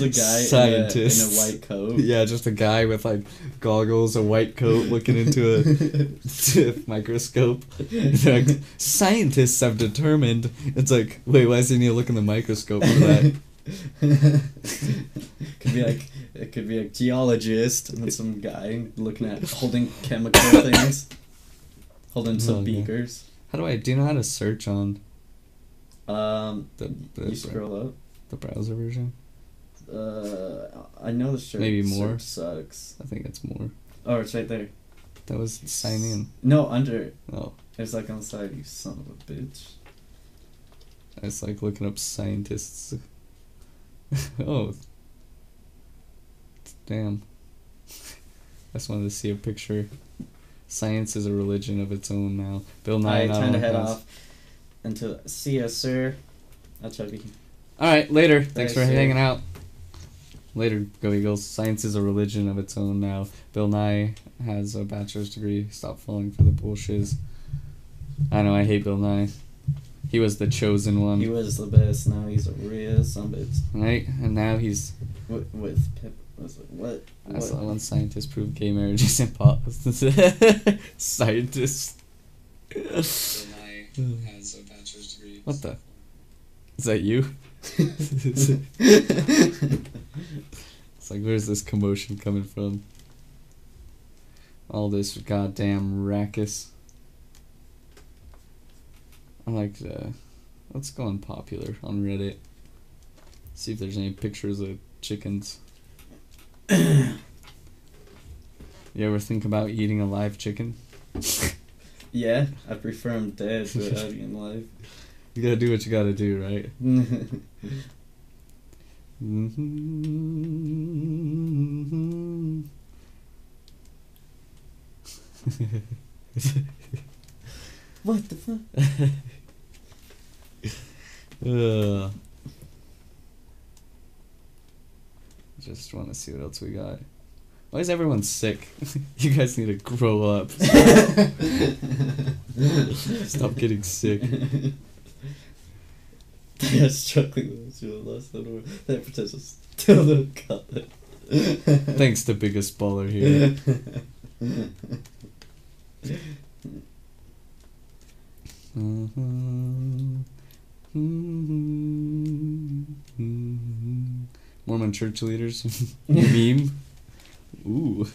a guy in a, in a white coat. yeah, just a guy with like goggles, a white coat, looking into a microscope. Like, scientists have determined. It's like, wait, why does he need to look in the microscope for that? could be like it could be a geologist and some guy looking at holding chemical things, holding some Oh, beakers. How do I do you know how to search on Um, the the, you scroll up. the browser version? Uh, I know the shirt. Maybe more? search sucks. I think it's more. Oh, it's right there. That was sign in. No, under. Oh, It's like on the side. You son of a bitch. it's like looking up scientists. oh, damn. I just wanted to see a picture. Science is a religion of its own now. Bill Nye. I time to head off. Until see ya, sir. I'll Chubby. All right, later. Thanks Bye, for sir. hanging out. Later, go Eagles. Science is a religion of its own now. Bill Nye has a bachelor's degree. Stop falling for the bullshiz. I know, I hate Bill Nye. He was the chosen one, He was the best. Now he's a real sumbitch. right? And now he's. With, with Pip. Was it, what? I saw what? one scientist prove gay marriage is impossible. scientist. Has a bachelor's degree. What the? Is that you? It's like, where's this commotion coming from? All this goddamn rackus. I like uh let's go on popular on Reddit. See if there's any pictures of chickens. you ever think about eating a live chicken? yeah, I prefer him dead to being alive. You gotta do what you gotta do, right? what the fuck? Ugh. Just want to see what else we got. Why is everyone sick? you guys need to grow up. Stop getting sick. Yeah, struggling with the door. That pretends is still the color. Thanks to biggest baller here. Mm-hmm. Hmm. Mormon church leaders meme. Ooh.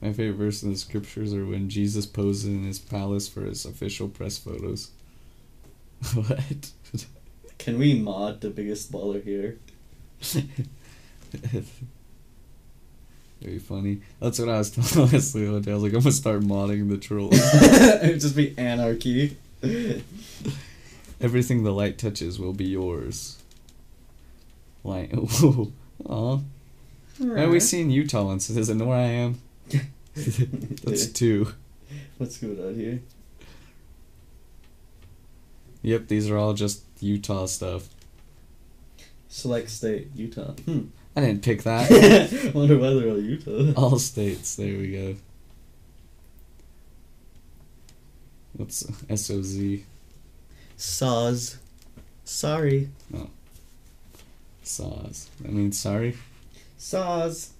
My favorite verse in the scriptures are when Jesus poses in his palace for his official press photos. what? Can we mod the biggest baller here? Very funny. That's what I was telling Leslie the other day. I was like, I'm gonna start modding the trolls. It'd just be anarchy. Everything the light touches will be yours. Light. Ooh. Aw. Why are we seeing Utah ones? Does it know where I am? That's two. What's going on here? Yep, these are all just Utah stuff. Select state, Utah. Hmm. I didn't pick that. Wonder why they're all Utah. all states. There we go. What's SOZ? Saws. Sorry. Oh. Saws. That means sorry. Saws.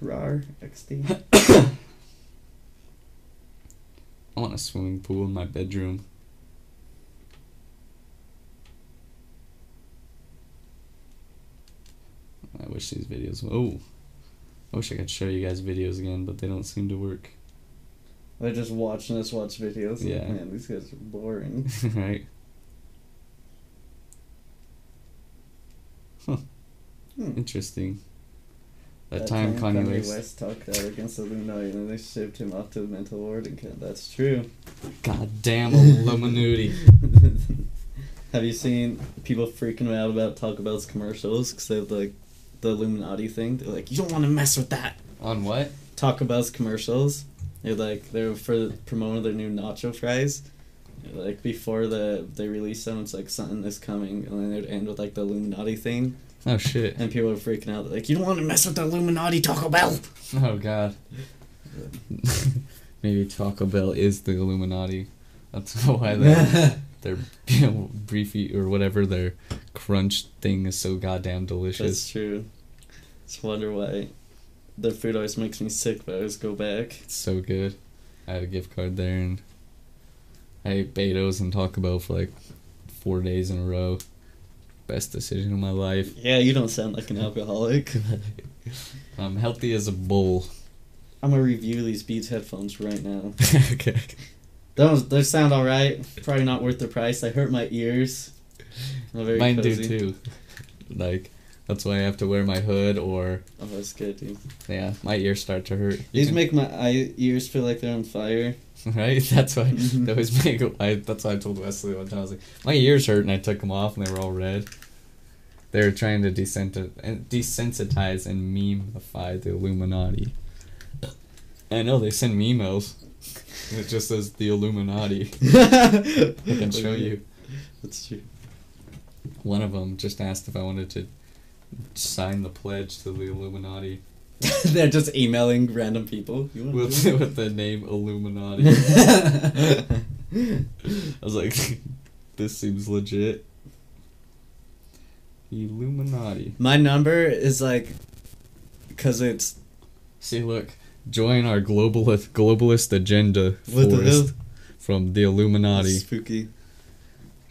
Rar. XD. I want a swimming pool in my bedroom. I wish these videos. Oh, I wish I could show you guys videos again, but they don't seem to work. They're just watching us watch videos. Yeah. Man, these guys are boring. right? Huh. Hmm. Interesting. That, time, Kanye West. West talked out against the Illuminati and they shipped him off to the mental ward camp. That's true. God damn Illuminati. Have you seen people freaking out about Taco Bell's commercials because they have like the Illuminati thing? They're like, you don't want to mess with that. On what? Taco Bell's commercials. They're like they're for promoting their new nacho fries. Like before the they release them, it's like something is coming, and then they'd end with like the Illuminati thing, Oh shit. and people are freaking out. They're like, you don't want to mess with the Illuminati, Taco Bell. Oh god. Maybe Taco Bell is the Illuminati. That's why they their you know, briefy or whatever their crunch thing is so goddamn delicious. That's true. Just wonder why their food always makes me sick, but I always go back. It's so good. I had a gift card there and I ate Beto's and Taco Bell for like four days in a row. Best decision of my life. Yeah, you don't sound like an alcoholic. I'm healthy as a bull. I'm gonna review these Beats headphones right now. okay. Those they sound alright. Probably not worth the price. I hurt my ears. Mine cozy. do too. Like that's why I have to wear my hood or Oh, that's good, dude. yeah, my ears start to hurt. You These can- make my eye ears feel like they're on fire. right? That's why Mhm. they always make. I, that's why I told Wesley one time. I was like, my ears hurt, and I took them off, and they were all red. They were trying to desensitize and desensitize and memify the Illuminati. I know they send me emails. It just says the Illuminati. I can show you. That's true. One of them just asked if I wanted to sign the pledge to the Illuminati they're just emailing random people. You with with the name Illuminati. I was like, this seems legit. Illuminati. My number is like, cause it's See, look, join our globalist globalist agenda What the forest from the Illuminati. spooky.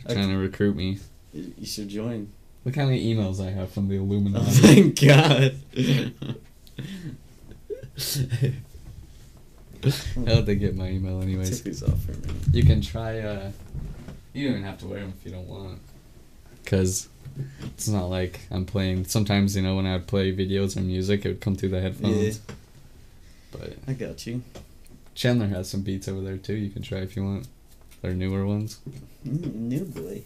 Trying to recruit me. You should join. Look how many emails I have from the Oh Illuminati. my god. How'd they get my email, anyways? Take these off for me. You can try. uh You don't even have to wear them if you don't want. Cause it's not like I'm playing. Sometimes you know when I would play videos or music, it would come through the headphones. Yeah. But I got you. Chandler has some beats over there too. You can try if you want. They're newer ones. Mm, new boy.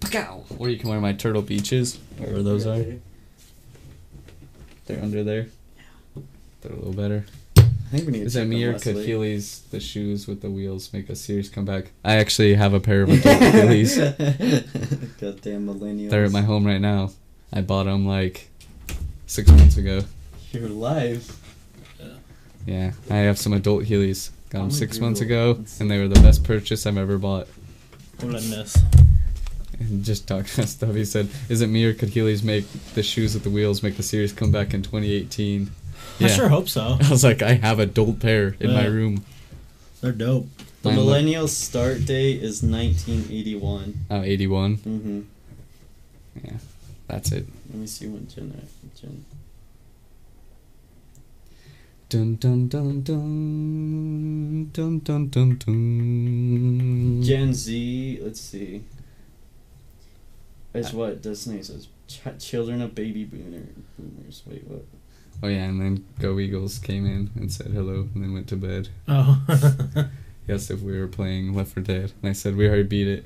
Pacow! Or you can wear my Turtle Beaches, wherever those are. They're under there. They're a little better. I think we need to Is check it on me or Leslie. the shoes with the wheels, make a series comeback? I actually have a pair of adult Heelys. Goddamn millennials. They're at my home right now. I bought them like six months ago. You're live. Yeah, I have some adult Heelys. Got them six gonna months ago, and they were the best purchase I've ever bought. What did I miss? And just talking stuff, he said, "Is it me or could Heelys make the shoes with the wheels make the series come back in 2018?" I sure hope so. I was like, I have a adult pair in my room. They're dope. The Mine look- millennial start date is 1981. Oh, 81. Mm-hmm. Yeah, that's it. Let me see when Gen. Gen Dun dun dun dun dun dun dun dun. Gen Z. Let's see. It's what Disney says. Ch- children of baby boomer boomers. Wait, what? Oh yeah, and then Go Eagles came in and said hello, and then went to bed. Oh. He asked if we were playing Left 4 Dead, and I said we already beat it.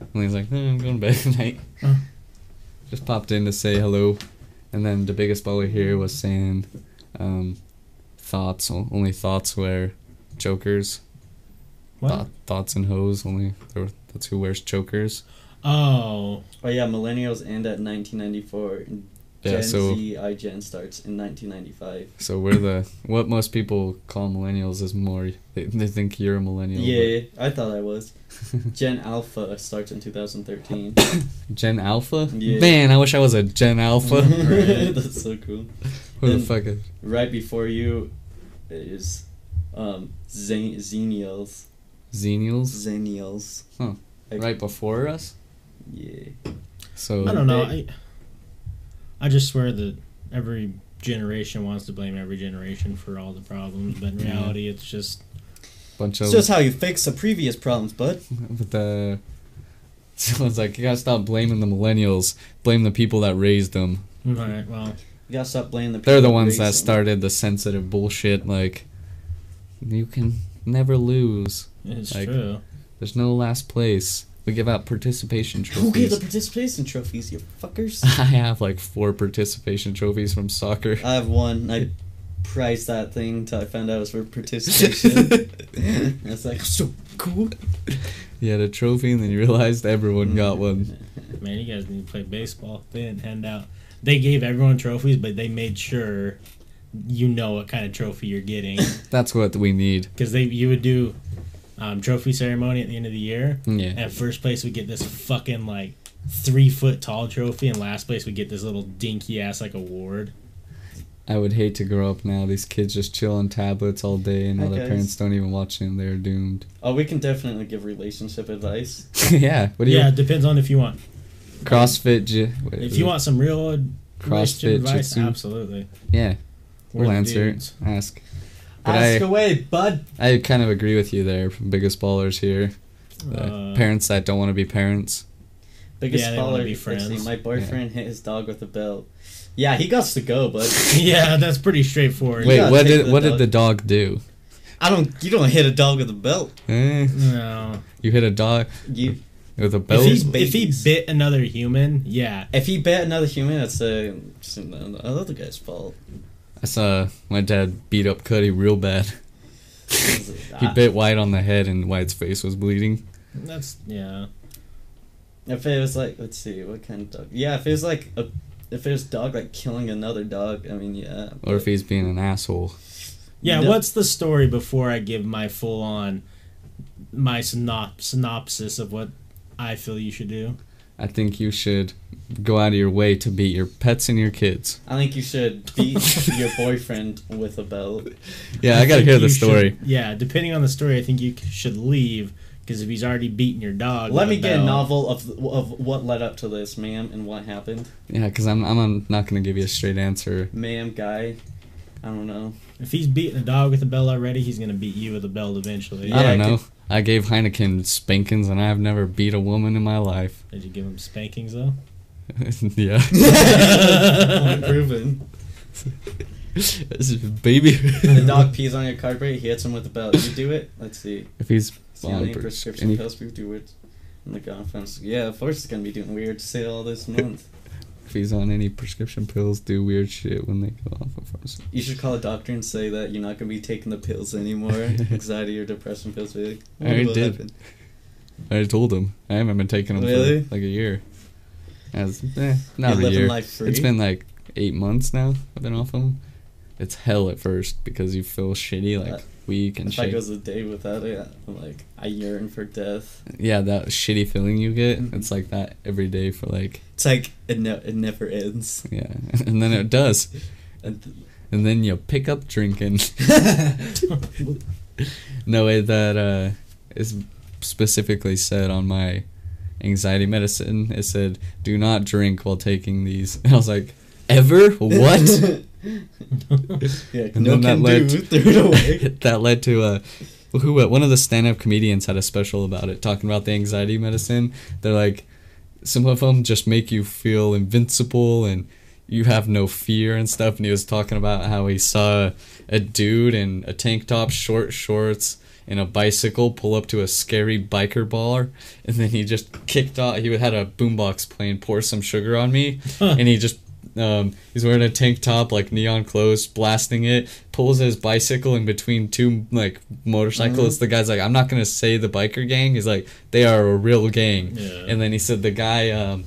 And he's like, no, I'm going to bed tonight. Oh. Just popped in to say hello, and then the biggest baller here was saying, um, thoughts only thoughts wear chokers. what? Thought, thoughts and hoes only. That's who wears chokers. Oh. Oh yeah, millennials end at 1994. And Yeah, Gen so Z iGen starts in 1995. so we're the what most people call millennials is more they, they think you're a millennial. but Yeah, I thought I was. Gen Alpha starts in 2013. Gen Alpha. Yeah. Man, I wish I was a Gen Alpha. That's so cool. Who the fuck? Is, Right before you is um Zen- Xenials. Xenials. Xenials. Huh. I- Right before us. Yeah. So I don't know. I, I just swear that every generation wants to blame every generation for all the problems, but in Yeah. reality, it's just bunch It's of just how you fix the previous problems, bud. But the. Someone's like, you gotta stop blaming the millennials. Blame the people that raised them. all right. Well, You gotta stop blaming the people. They're the ones raised that them. started the sensitive bullshit. Like, you can never lose. it's Like, true. There's no last place. We give out participation trophies. Who gave the participation trophies, you fuckers? I have like four participation trophies from soccer. I have one. I prized that thing until I found out it was for participation. and it's like so cool. You had a trophy, and then you realized everyone got one. Man, you guys need to play baseball. They didn't hand out. They gave everyone trophies, but they made sure you know what kind of trophy you're getting That's what we need. because they you would do um, trophy ceremony at the end of the year. Yeah. And first place we get this fucking like three foot tall trophy, and last place we get this little dinky ass like award. I would hate to grow up now. These kids just chill on tablets all day, and now their parents don't even watch them. They're doomed. Oh, we can definitely give relationship advice. yeah. What do you? yeah, it depends on if you want. CrossFit. J- what If you it? want some real relationship CrossFit advice, Jitsu. absolutely. Yeah, We're we'll answer. Ask. But Ask I- away, bud. I kind of agree with you there. Biggest ballers here. The Uh, parents that don't want to be parents. Biggest Yeah, baller. be let's friends. my boyfriend hit his dog with a belt. Yeah, he got to go, but yeah, that's pretty straightforward. Wait, what did the what did dog. the dog do? I don't. You don't hit a dog with a belt. Eh, No. you hit a dog You with a If belt. he, if he bit another human, yeah. If he bit another human, that's uh, just another guy's fault. I saw my dad beat up Cuddy real bad. He Ah, bit White on the head, and White's face was bleeding. That's yeah. If it was like, let's see, what kind of dog? Yeah, if it was like a, if it was dog like killing another dog, I mean, yeah. Or if he's being an asshole. Yeah, No. what's the story before I give my full on my synop- synopsis of what I feel you should do? I think you should go out of your way to beat your pets and your kids. I think you should beat your boyfriend with a belt. Yeah, I, gotta think hear the story. should- yeah, depending on the story, I think you should leave because if he's already beaten your dog, Let me a get a novel of of what led up to this, ma'am, and what happened. Yeah, because I'm, I'm not gonna give you a straight answer. Ma'am, guy, I don't know. If he's beating a dog with a belt already, he's gonna beat you with a belt eventually. I don't know. I gave Heineken spankings, and I've never beat a woman in my life. Did you give him spankings though? yeah, Point proven. baby. The dog pees on your carpet. He hits him with a belt. You do it. Let's see. If he's See on any prescription any- pills we do it. And the conference. Yeah, of course it's gonna be doing weird sale this month. If he's on any prescription pills, do weird shit when they go off of pharmacy. You should call a doctor and say that you're not gonna be taking the pills anymore, anxiety or depression pills. Be like, I already did. I already told him I haven't been taking them Really? for like a year. As eh, not You're a year. life free? It's been like eight months now. I've been off them. It's hell at first because you feel shitty, like Uh, weak and If I shit. goes a day without it, I'm like, I yearn for death. yeah, that shitty feeling you get. Mhm. It's like that every day for like It's like it, ne- it never ends. yeah, and then it does, And th- and then you pick up drinking. no way that uh, is specifically said on my anxiety medicine. It said, "Do not drink while taking these." And I was like, "Ever? What?" yeah, And no then that led do. Threw it away. that led to uh, who uh, one of the stand-up comedians had a special about it, talking about the anxiety medicine. They're like, some of them just make you feel invincible and you have no fear and stuff. And he was talking about how he saw a dude in a tank top, short shorts, and a bicycle pull up to a scary biker bar, and then he just kicked off. He had a boombox playing "Pour Some Sugar on Me," and he just um, he's wearing a tank top, like neon clothes, blasting it. Pulls his bicycle in between two like motorcyclists. The guy's like, "I'm not gonna say the biker gang." He's like, "They are a real gang." Yeah. And then he said the guy um,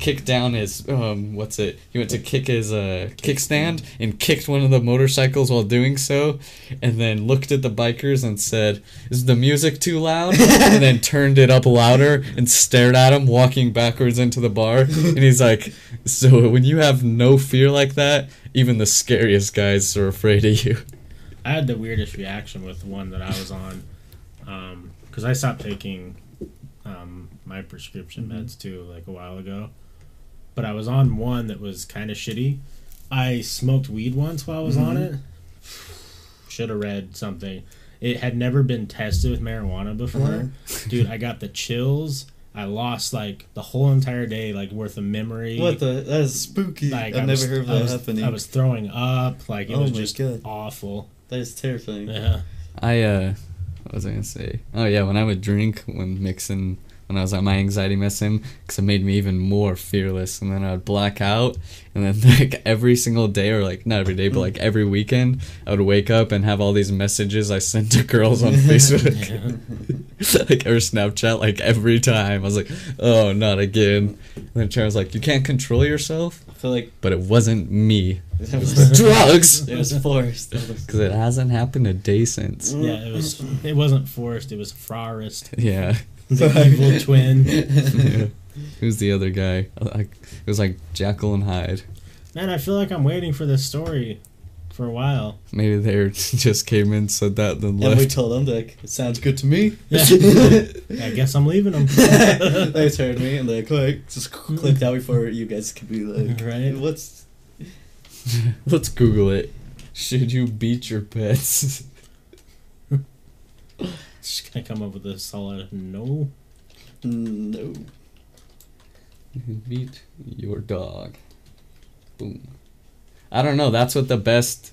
kicked down his um, what's it? He went to kick his uh, kickstand and kicked one of the motorcycles while doing so, and then looked at the bikers and said, "Is the music too loud?" and then turned it up louder and stared at him walking backwards into the bar. And he's like, "So when you have no fear like that, even the scariest guys are afraid of you." I had the weirdest reaction with the one that I was on, um, because I stopped taking um, my prescription mm-hmm. meds too, like a while ago. But I was on one that was kind of shitty. I smoked weed once while I was on mm-hmm. it. Should have read something. It had never been tested with marijuana before. Mm-hmm. Dude, I got the chills. I lost like the whole entire day, like worth of memory. What the? That is spooky. Like I've I never was- heard of I that was, happening. I was throwing up. Like it Oh was just God. awful. That is terrifying. Yeah. I uh what was I gonna say? Oh yeah, when I would drink when mixing when I was on my anxiety medicine, because it made me even more fearless, and then I would black out, and then like every single day, or like not every day, but like every weekend, I would wake up and have all these messages I sent to girls on Facebook, like or Snapchat, like every time. I was like, oh, not again. And then Sharon was like, you can't control yourself, I feel like but it wasn't me. it was Drugs. It was forced. Because it hasn't happened a day since. Yeah, it was. It wasn't forced. It was Forrest, Yeah. The evil twin. yeah. Who's the other guy? Like it was like Jekyll and Hyde. Man, I feel like I'm waiting for this story for a while. Maybe they just came in, said that, then left. And we left. told them like, it sounds good to me. Yeah. I guess I'm leaving them. they turned me and they click just clicked out before you guys could be like, Right. What's Let's Google it. Should you beat your pets? Just gonna come up with a solid no. no? beat your dog. Boom. I don't know. That's what the best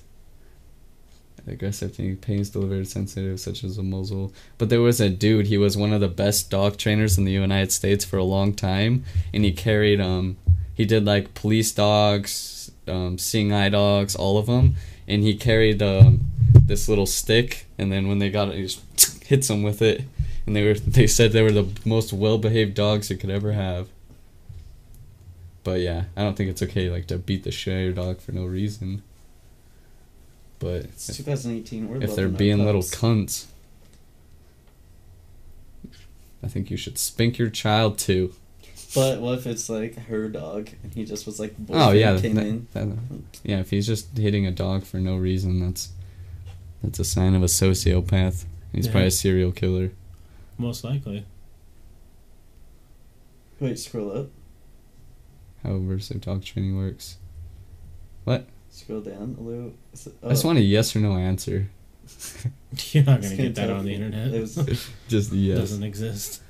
aggressive thing pains delivered sensitive such as a muzzle. But there was a dude. He was one of the best dog trainers in the United States for a long time, and he carried um he did like police dogs, um, seeing eye dogs, all of them, and he carried um this little stick, and then when they got it, he just hits them with it, and they were they said they were the most well behaved dogs you could ever have. But yeah, I don't think it's okay like to beat the shit out of your dog for no reason. But It's 2018. We're if they're being little cunts, I think you should spank your child too. But what if it's like her dog and he just was like Oh yeah, came that- in? that- yeah. If he's just hitting a dog for no reason, that's that's a sign of a sociopath. He's Yeah. probably a serial killer. Most likely. Wait, scroll up. How aversive dog training works. What? Scroll down a little. Is it- I just oh, want a yes or no answer. You're not gonna gonna get that on the internet. It was, Just yes. doesn't exist.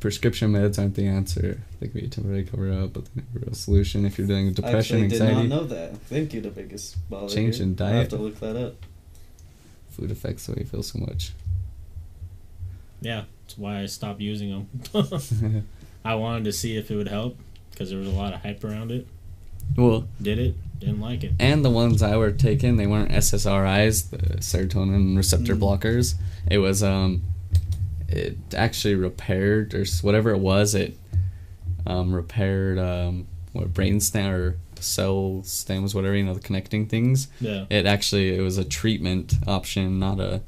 Prescription meds aren't the answer. They can be a temporary cover up, but they're never a real solution if you're dealing with depression, actually anxiety. did not know that. Thank you, the biggest baller. Change here. in I'll have diet. to look that up. Food affects the way you feel so much. Yeah, that's why I stopped using them. I wanted to see if it would help because there was a lot of hype around it. well, Did it? Didn't like it. and the ones I were taking, they weren't SSRIs, the serotonin receptor Mm. blockers. It was um, it actually repaired or whatever it was. It um repaired um what brain stem or cell stems, whatever you know, the connecting things. Yeah. It actually it was a treatment option, not a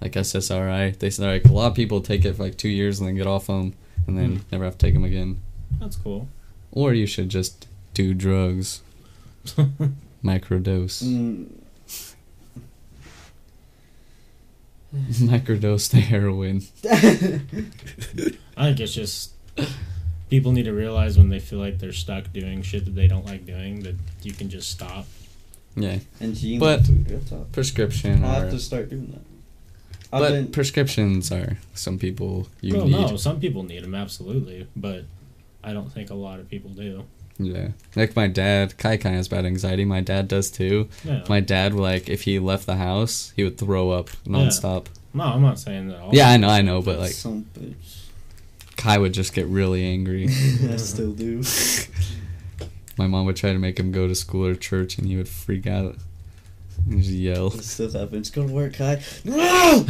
like SSRI. They said like a lot of people take it for like two years and then get off them and then Hmm. never have to take them again. That's cool. Or you should just do drugs, microdose. Mm, microdose the heroin. I think it's just people need to realize when they feel like they're stuck doing shit that they don't like doing that you can just stop. Yeah, and gene But- food. Real talk. prescription I'll have to start doing that. I've but been, prescriptions are some people you well, need. no, some people need them absolutely, but I don't think a lot of people do. Yeah, like my dad. Kai Kai has bad anxiety. My dad does too. Yeah. My dad, like, if he left the house, he would throw up nonstop. no, I'm not saying that. All Yeah, I know, I know, but like, some bitch. Kai would just get really angry. I still do. My mom would try to make him go to school or church, and he would freak out and just yell. It still happens. Go to work, Kai. No.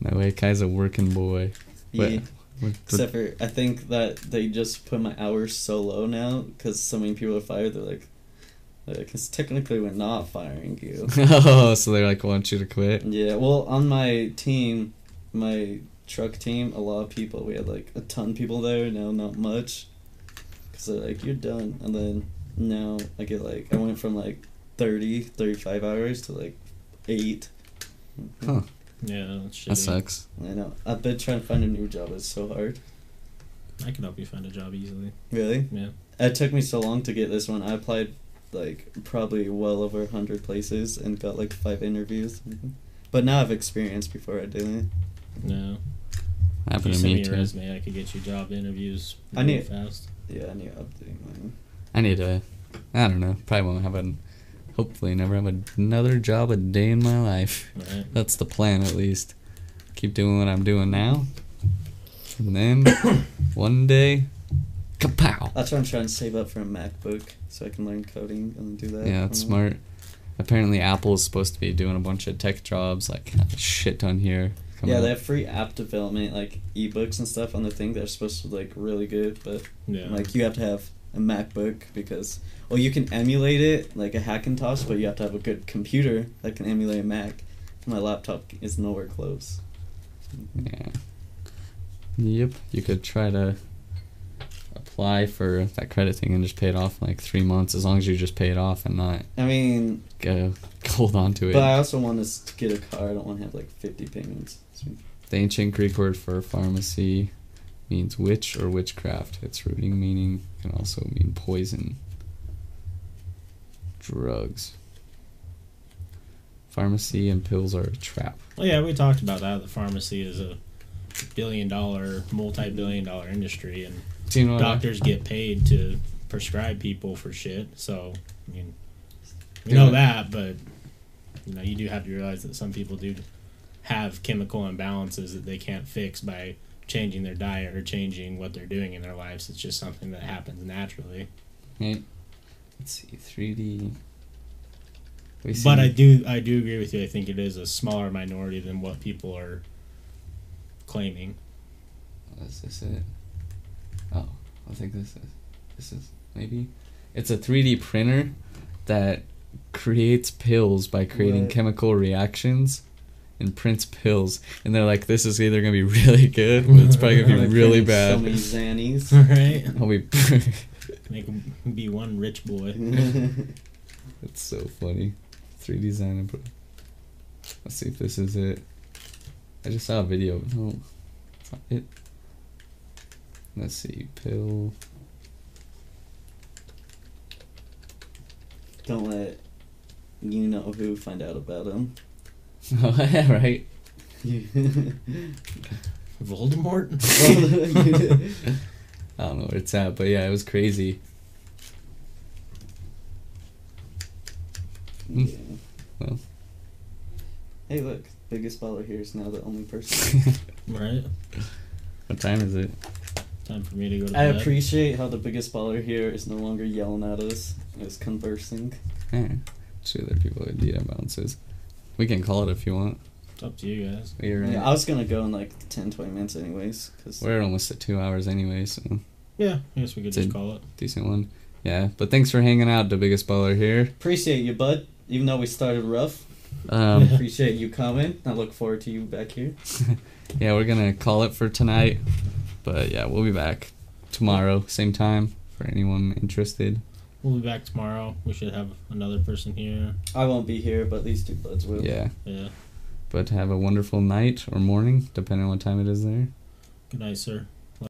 No way, Kai's a working boy. But- Yeah. Except for, I think that they just put my hours so low now because so many people are fired. They're like, because technically we're not firing you. oh, so they're like, want you to quit? yeah. Well, on my team, my truck team, a lot of people. We had like a ton of people there. Now not much. Because they're like, you're done. And then now I get like, I went from like 30, 35 hours to like 8. Huh. Yeah, that's That shitty. sucks. I know. I've been trying to find a new job. It's so hard. I can help you find a job easily. Really? Yeah. It took me so long to get this one. I applied like probably well over a hundred places and got like five interviews. But now I've experience before I did it. No. If Happened you to send me me your too. resume, I could get you job interviews I real need- fast. Yeah, I need to update mine. I need to. I don't know. Probably won't have an. Hopefully, never have another job a day in my life. Right. That's the plan, at least. Keep doing what I'm doing now, and then one day, kapow! That's why I'm trying to save up for a MacBook so I can learn coding and do that. Yeah, that's smart. Apparently, Apple is supposed to be doing a bunch of tech jobs, like a shit ton here. coming Yeah, up. they have free app development, like ebooks and stuff on the thing. They're supposed to like really good, but Yeah. like you have to have a MacBook because well you can emulate it like a Hackintosh, but you have to have a good computer that can emulate a Mac. My laptop is nowhere close. Yeah. Yep. You could try to apply for that credit thing and just pay it off in like three months, as long as you just pay it off and not I mean, go hold on to it. but I also want to get a car. I don't want to have like fifty payments. The ancient Greek word for pharmacy means witch or witchcraft. Its rooting meaning can also mean poison. Drugs. Pharmacy and pills are a trap. Well, yeah, we talked about that. The pharmacy is a billion dollar, multi billion dollar industry, and you know what I- doctors get paid to prescribe people for shit. So, I mean, we know that, but you know, you do have to realize that some people do have chemical imbalances that they can't fix by changing their diet or changing what they're doing in their lives. It's just something that happens naturally. Right. Let's see, 3D. But I do, I do agree with you. I think it is a smaller minority than what people are claiming. Is this it? Oh, I think this is. This is maybe. It's a 3D printer that creates pills by creating What? chemical reactions and prints pills. And they're like, this is either going to be really good, but it's probably going to be Like really So bad. many Xannies. right? I'll be. Make him be one rich boy. it's so funny. 3D design. and Let's see if this is it. I just saw a video. No, it's not it. Let's see. Pill. Don't let you know who find out about him. Oh, yeah, right. Voldemort. I don't know where it's at, but yeah, it was crazy. Yeah. Hmm. Well. Hey, look, biggest baller here is now the only person. right. what time is it? Time for me to go to bed. I bed. appreciate how the biggest baller here is no longer yelling at us; is conversing. Yeah. Sure, there are people with DM bounces. We can call it if you want. It's up to you guys. You're right. Yeah, I was gonna go in like 10, 20 minutes anyways, cause We're almost at two hours anyway, so Yeah, I guess we could just call it. decent one. Yeah, but thanks for hanging out, the biggest baller here. appreciate you, bud. Even though we started rough, Um, appreciate you coming. I look forward to you back here. yeah, we're gonna call it for tonight. But yeah, we'll be back tomorrow, same time for anyone interested. We'll be back tomorrow. We should have another person here. I won't be here, but these two buds will. Yeah, Yeah. but have a wonderful night or morning, depending on what time it is there. Good night, sir.